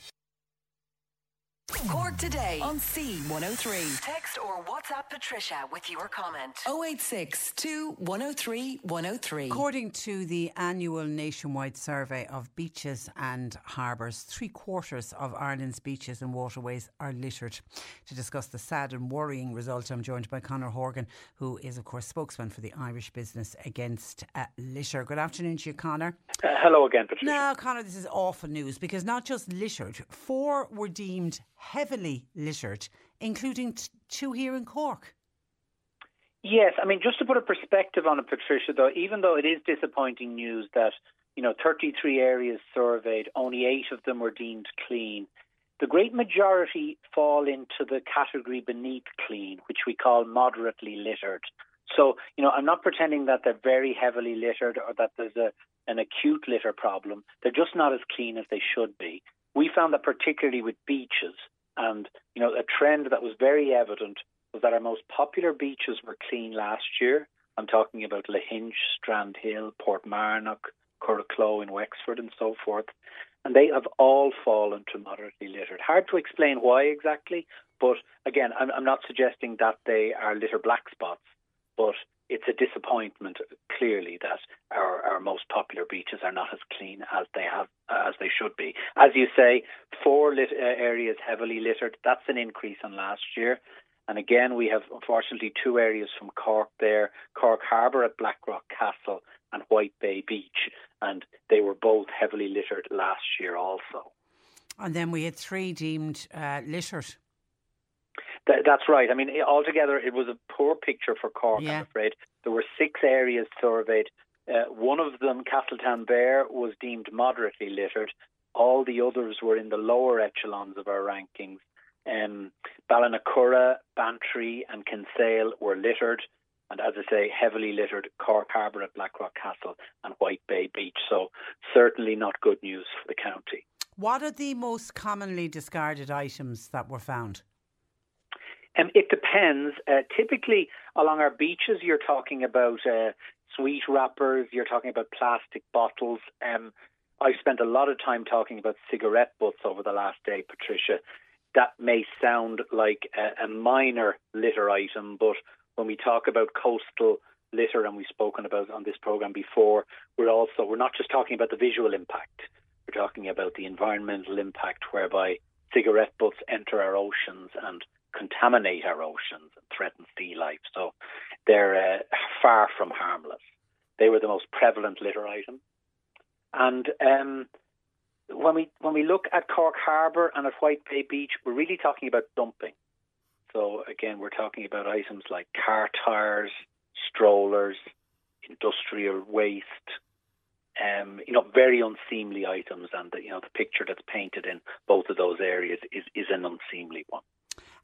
Cork today on C103. Text or WhatsApp Patricia with your comment. 086 103 103. According to the annual nationwide survey of beaches and harbours, three quarters of Ireland's beaches and waterways are littered. To discuss the sad and worrying result, I'm joined by Conor Horgan, who is, of course, spokesman for the Irish Business Against uh, Litter. Good afternoon to you, Conor. Uh, hello again, Patricia. Now, Conor, this is awful news because not just littered, four were deemed heavily littered, including t- two here in Cork. Yes, I mean, just to put a perspective on it, Patricia, though, even though it is disappointing news that, you know, 33 areas surveyed, only eight of them were deemed clean. The great majority fall into the category beneath clean, which we call moderately littered. So, you know, I'm not pretending that they're very heavily littered or that there's a, an acute litter problem. They're just not as clean as they should be. We found that particularly with beaches, and you know, a trend that was very evident was that our most popular beaches were clean last year. I'm talking about Lahinch, Strandhill, Portmarnock, Curracloe in Wexford, and so forth. And they have all fallen to moderately littered. Hard to explain why exactly, but again, I'm, I'm not suggesting that they are litter black spots, but it's a disappointment clearly that our, our most popular beaches are not as clean as they have as they should be. As you say, four lit- uh, areas heavily littered. That's an increase on last year. And again, we have unfortunately two areas from Cork there: Cork Harbour at Blackrock Castle and White Bay Beach, and they were both heavily littered last year also. And then we had three deemed uh, littered Th- that's right. I mean, altogether, it was a poor picture for Cork, yeah. I'm afraid. There were six areas surveyed. Uh, one of them, Castletownbere, was deemed moderately littered. All the others were in the lower echelons of our rankings. Um, Ballinacurra, Bantry, and Kinsale were littered. And as I say, heavily littered Cork Harbour at Blackrock Castle and White Bay Beach. So, certainly not good news for the county. What are the most commonly discarded items that were found? Um, it depends. Uh, typically, along our beaches, you're talking about uh, sweet wrappers, you're talking about plastic bottles. Um, I've spent a lot of time talking about cigarette butts over the last day, Patricia. That may sound like a, a minor litter item, but when we talk about coastal litter, and we've spoken about on this program before, we're also we're not just talking about the visual impact. We're talking about the environmental impact, whereby cigarette butts enter our oceans and contaminate our oceans and threaten sea life. So they're uh, far from harmless. They were the most prevalent litter item. And um, when we when we look at Cork Harbour and at White Bay Beach, we're really talking about dumping. So again, we're talking about items like car tires, strollers, industrial waste, um, you know, very unseemly items, and the, you know the picture that's painted in both of those areas is is an unseemly one.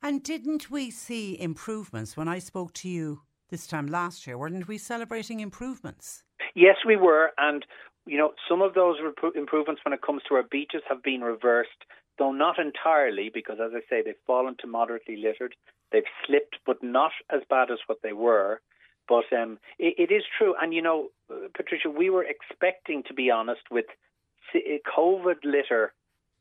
And didn't we see improvements when I spoke to you this time last year? Weren't we celebrating improvements? Yes, we were. And you know, some of those rep- improvements when it comes to our beaches have been reversed, though not entirely, because as I say, they've fallen to moderately littered. They've slipped, but not as bad as what they were. But um, it, it is true, and you know, Patricia, we were expecting, to be honest, with COVID litter.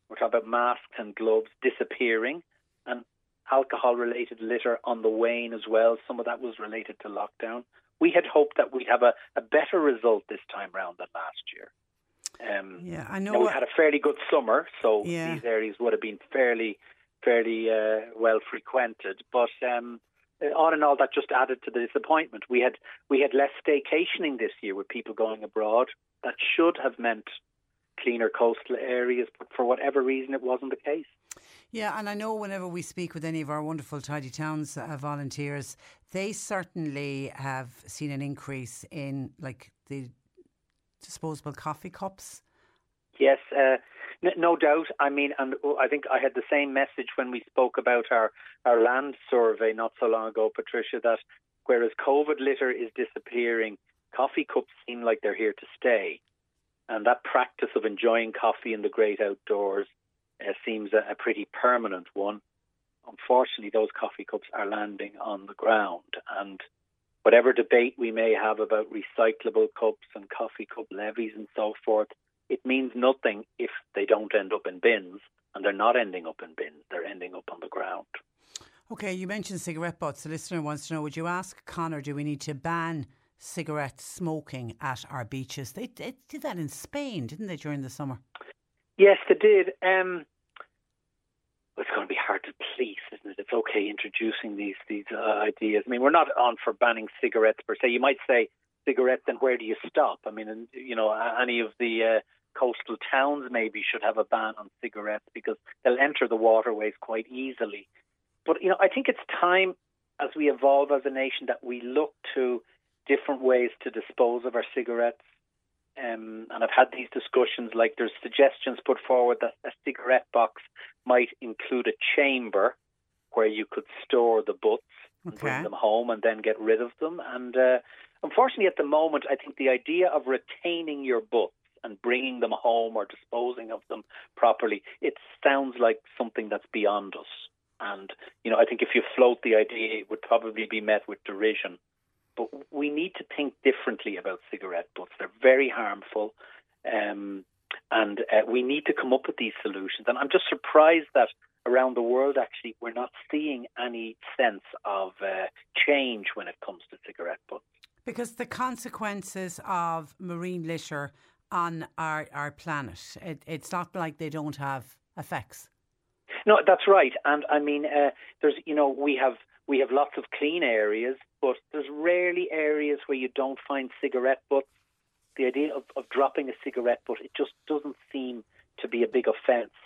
We're talking about masks and gloves disappearing, and alcohol-related litter on the wane as well. Some of that was related to lockdown. We had hoped that we'd have a, a better result this time round than last year. Um, yeah, I know. Now, we had a fairly good summer, so yeah. these areas would have been fairly, fairly uh, well frequented. But um, all in all, that just added to the disappointment. We had we had less staycationing this year with people going abroad. That should have meant cleaner coastal areas, but for whatever reason, it wasn't the case. Yeah, and I know whenever we speak with any of our wonderful Tidy Towns uh, volunteers, they certainly have seen an increase in like the disposable coffee cups. Yes, uh, n- no doubt. I mean, and I think I had the same message when we spoke about our, our land survey not so long ago, Patricia, that whereas COVID litter is disappearing, coffee cups seem like they're here to stay. And that practice of enjoying coffee in the great outdoors uh, seems a, a pretty permanent one. Unfortunately, those coffee cups are landing on the ground. And whatever debate we may have about recyclable cups and coffee cup levies and so forth, it means nothing if they don't end up in bins. And they're not ending up in bins, they're ending up on the ground. Okay, you mentioned cigarette butts. The listener wants to know would you ask Conor, do we need to ban cigarette smoking at our beaches? They, they did that in Spain, didn't they, during the summer? Yes, they did. Um, it's going to be hard to police, isn't it? It's okay introducing these these uh, ideas. I mean, we're not on for banning cigarettes per se. You might say cigarettes, then where do you stop? I mean, and, you know, any of the uh, coastal towns maybe should have a ban on cigarettes because they'll enter the waterways quite easily. But you know, I think it's time as we evolve as a nation that we look to different ways to dispose of our cigarettes. Um, and I've had these discussions. Like there's suggestions put forward that a cigarette box might include a chamber where you could store the butts and bring them home and then get rid of them. And uh, unfortunately, at the moment, I think the idea of retaining your butts and bringing them home or disposing of them properly, it sounds like something that's beyond us. And you know, I think if you float the idea, it would probably be met with derision. But we need to think differently about cigarette butts. They're very harmful. Um, and uh, we need to come up with these solutions. And I'm just surprised that around the world, actually, we're not seeing any sense of uh, change when it comes to cigarette butts. Because the consequences of marine litter on our, our planet, it, it's not like they don't have effects. No, that's right. And I mean, uh, there's, you know, we have we have lots of clean areas, but there's rarely areas where you don't find cigarette butts. The idea of, of dropping a cigarette butt, it just doesn't seem to be a big offence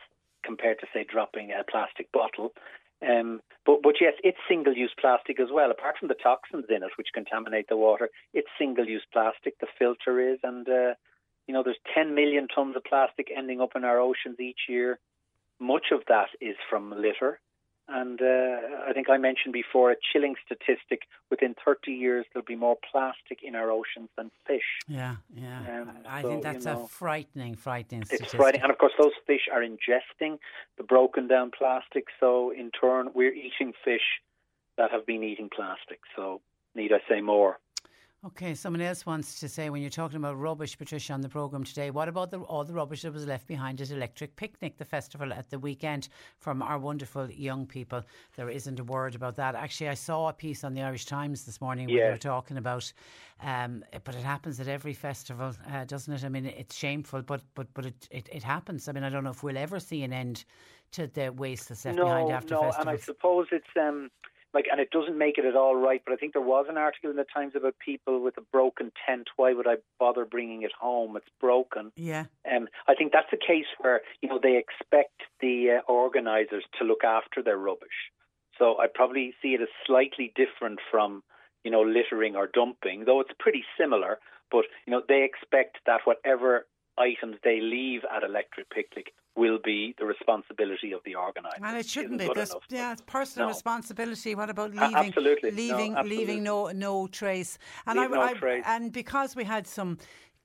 compared to, say, dropping a plastic bottle. Um, but, but yes, it's single use plastic as well. Apart from the toxins in it, which contaminate the water, it's single use plastic. The filter is, and uh, you know, there's 10 million tons of plastic ending up in our oceans each year. Much of that is from litter. And uh, I think I mentioned before a chilling statistic within 30 years, there'll be more plastic in our oceans than fish. Yeah, yeah. Um, I so, think that's you know, a frightening, frightening statistic. It's frightening. And of course, those fish are ingesting the broken down plastic. So in turn, we're eating fish that have been eating plastic. So need I say more? Okay, someone else wants to say when you're talking about rubbish, Patricia, on the programme today, what about the, all the rubbish that was left behind at Electric Picnic, the festival at the weekend from our wonderful young people? There isn't a word about that. Actually, I saw a piece on the Irish Times this morning where they were talking about, um, but it happens at every festival, uh, doesn't it? I mean, it's shameful, but but but it, it, it happens. I mean, I don't know if we'll ever see an end to the waste that's left no, behind after no, festivals. and I suppose it's. Um, like, and it doesn't make it at all right. But I think there was an article in the Times about people with a broken tent. Why would I bother bringing it home? It's broken. Yeah. Um, I think that's a case where you know they expect the uh, organisers to look after their rubbish. So I probably see it as slightly different from you know littering or dumping, though it's pretty similar. But you know they expect that whatever items they leave at Electric Picnic will be the responsibility of the organizer. And it shouldn't be. Yeah, it's personal no. responsibility. What about leaving? absolutely. Leaving, no, leaving no no trace. And Leave I, no I, trace. and because we had some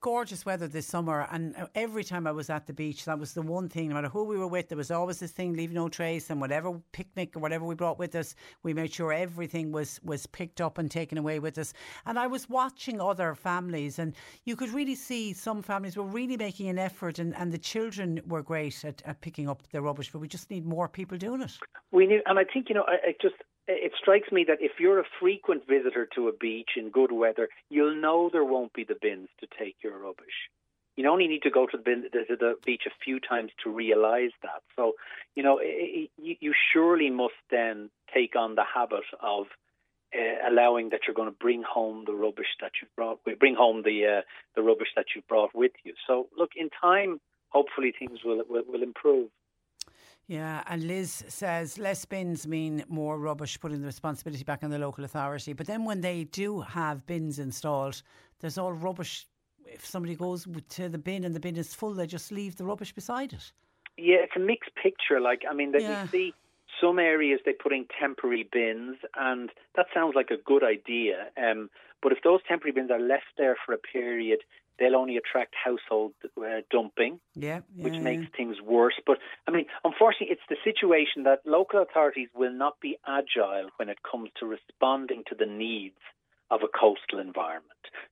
gorgeous weather this summer, and uh, every time I was at the beach, that was the one thing. No matter who we were with, there was always this thing: leave no trace, and whatever picnic or whatever we brought with us, we made sure everything was was picked up and taken away with us. And I was watching other families, and you could really see some families were really making an effort, and, and the children were great at, at picking up the rubbish. But we just need more people doing it. We need, and I think you know, I, I just it strikes me that if you're a frequent visitor to a beach in good weather, you'll know there won't be the bins to take your rubbish. You only need to go to the, bin, to the beach a few times to realise that. So, you know, you surely must then take on the habit of uh, allowing that you're going to bring home the rubbish that you brought, bring home the uh, the rubbish that you brought with you. So, look, in time, hopefully things will will, will improve. Yeah, and Liz says less bins mean more rubbish, putting the responsibility back on the local authority. But then when they do have bins installed, there's all rubbish. If somebody goes to the bin and the bin is full, they just leave the rubbish beside it. Yeah, it's a mixed picture. Like, I mean, that yeah. you see some areas they put in temporary bins, and that sounds like a good idea. Um, but if those temporary bins are left there for a period, they'll only attract household uh, dumping, yeah, yeah, which makes things worse. But I mean, unfortunately, it's the situation that local authorities will not be agile when it comes to responding to the needs of a coastal environment.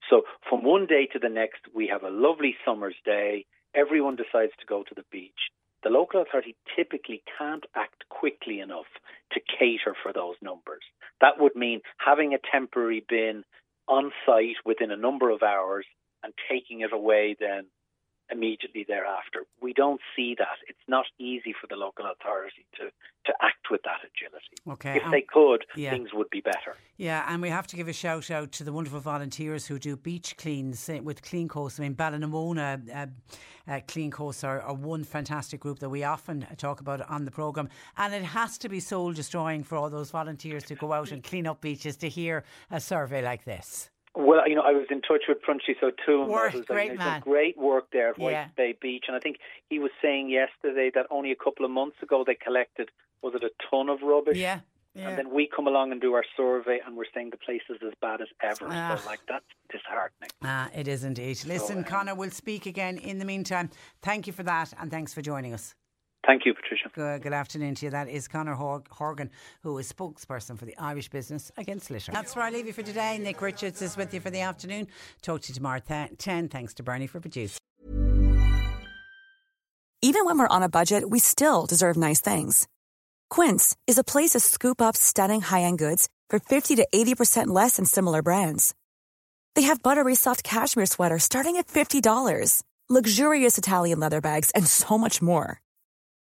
So from one day to the next, we have a lovely summer's day. Everyone decides to go to the beach. The local authority typically can't act quickly enough to cater for those numbers. That would mean having a temporary bin on site within a number of hours and taking it away then immediately thereafter. We don't see that. It's not easy for the local authority to, to act with that agility. Okay. If um, they could, yeah. things would be better. Yeah, and we have to give a shout out to the wonderful volunteers who do beach cleans eh, with Clean Coast. I mean, Ballinamona uh, uh, Clean Coast are, are, one fantastic group that we often talk about on the programme. And it has to be soul destroying for all those volunteers to go out and clean up beaches to hear a survey like this. Well, you know, I was in touch with Prunty so too. Was great man. Great work there at yeah. White Bay Beach, and I think he was saying yesterday that only a couple of months ago they collected was it a ton of rubbish? Yeah. Yeah. And then we come along and do our survey, and we're saying the place is as bad as ever. Ah. So, like, that's disheartening. Ah, it is indeed. Listen, so, um, Conor, we'll speak again in the meantime. Thank you for that, and thanks for joining us. Thank you, Patricia. Good, good, afternoon to you. That is Conor Horgan, who is spokesperson for the Irish Business Against Litter. That's where I leave you for today. Nick Richards is with you for the afternoon. Talk to you tomorrow at 10. Thanks to Bernie for producing. Even when we're on a budget, we still deserve nice things. Quince is a place to scoop up stunning high end goods for 50 to 80% less than similar brands. They have buttery soft cashmere sweaters starting at $50, luxurious Italian leather bags, and so much more.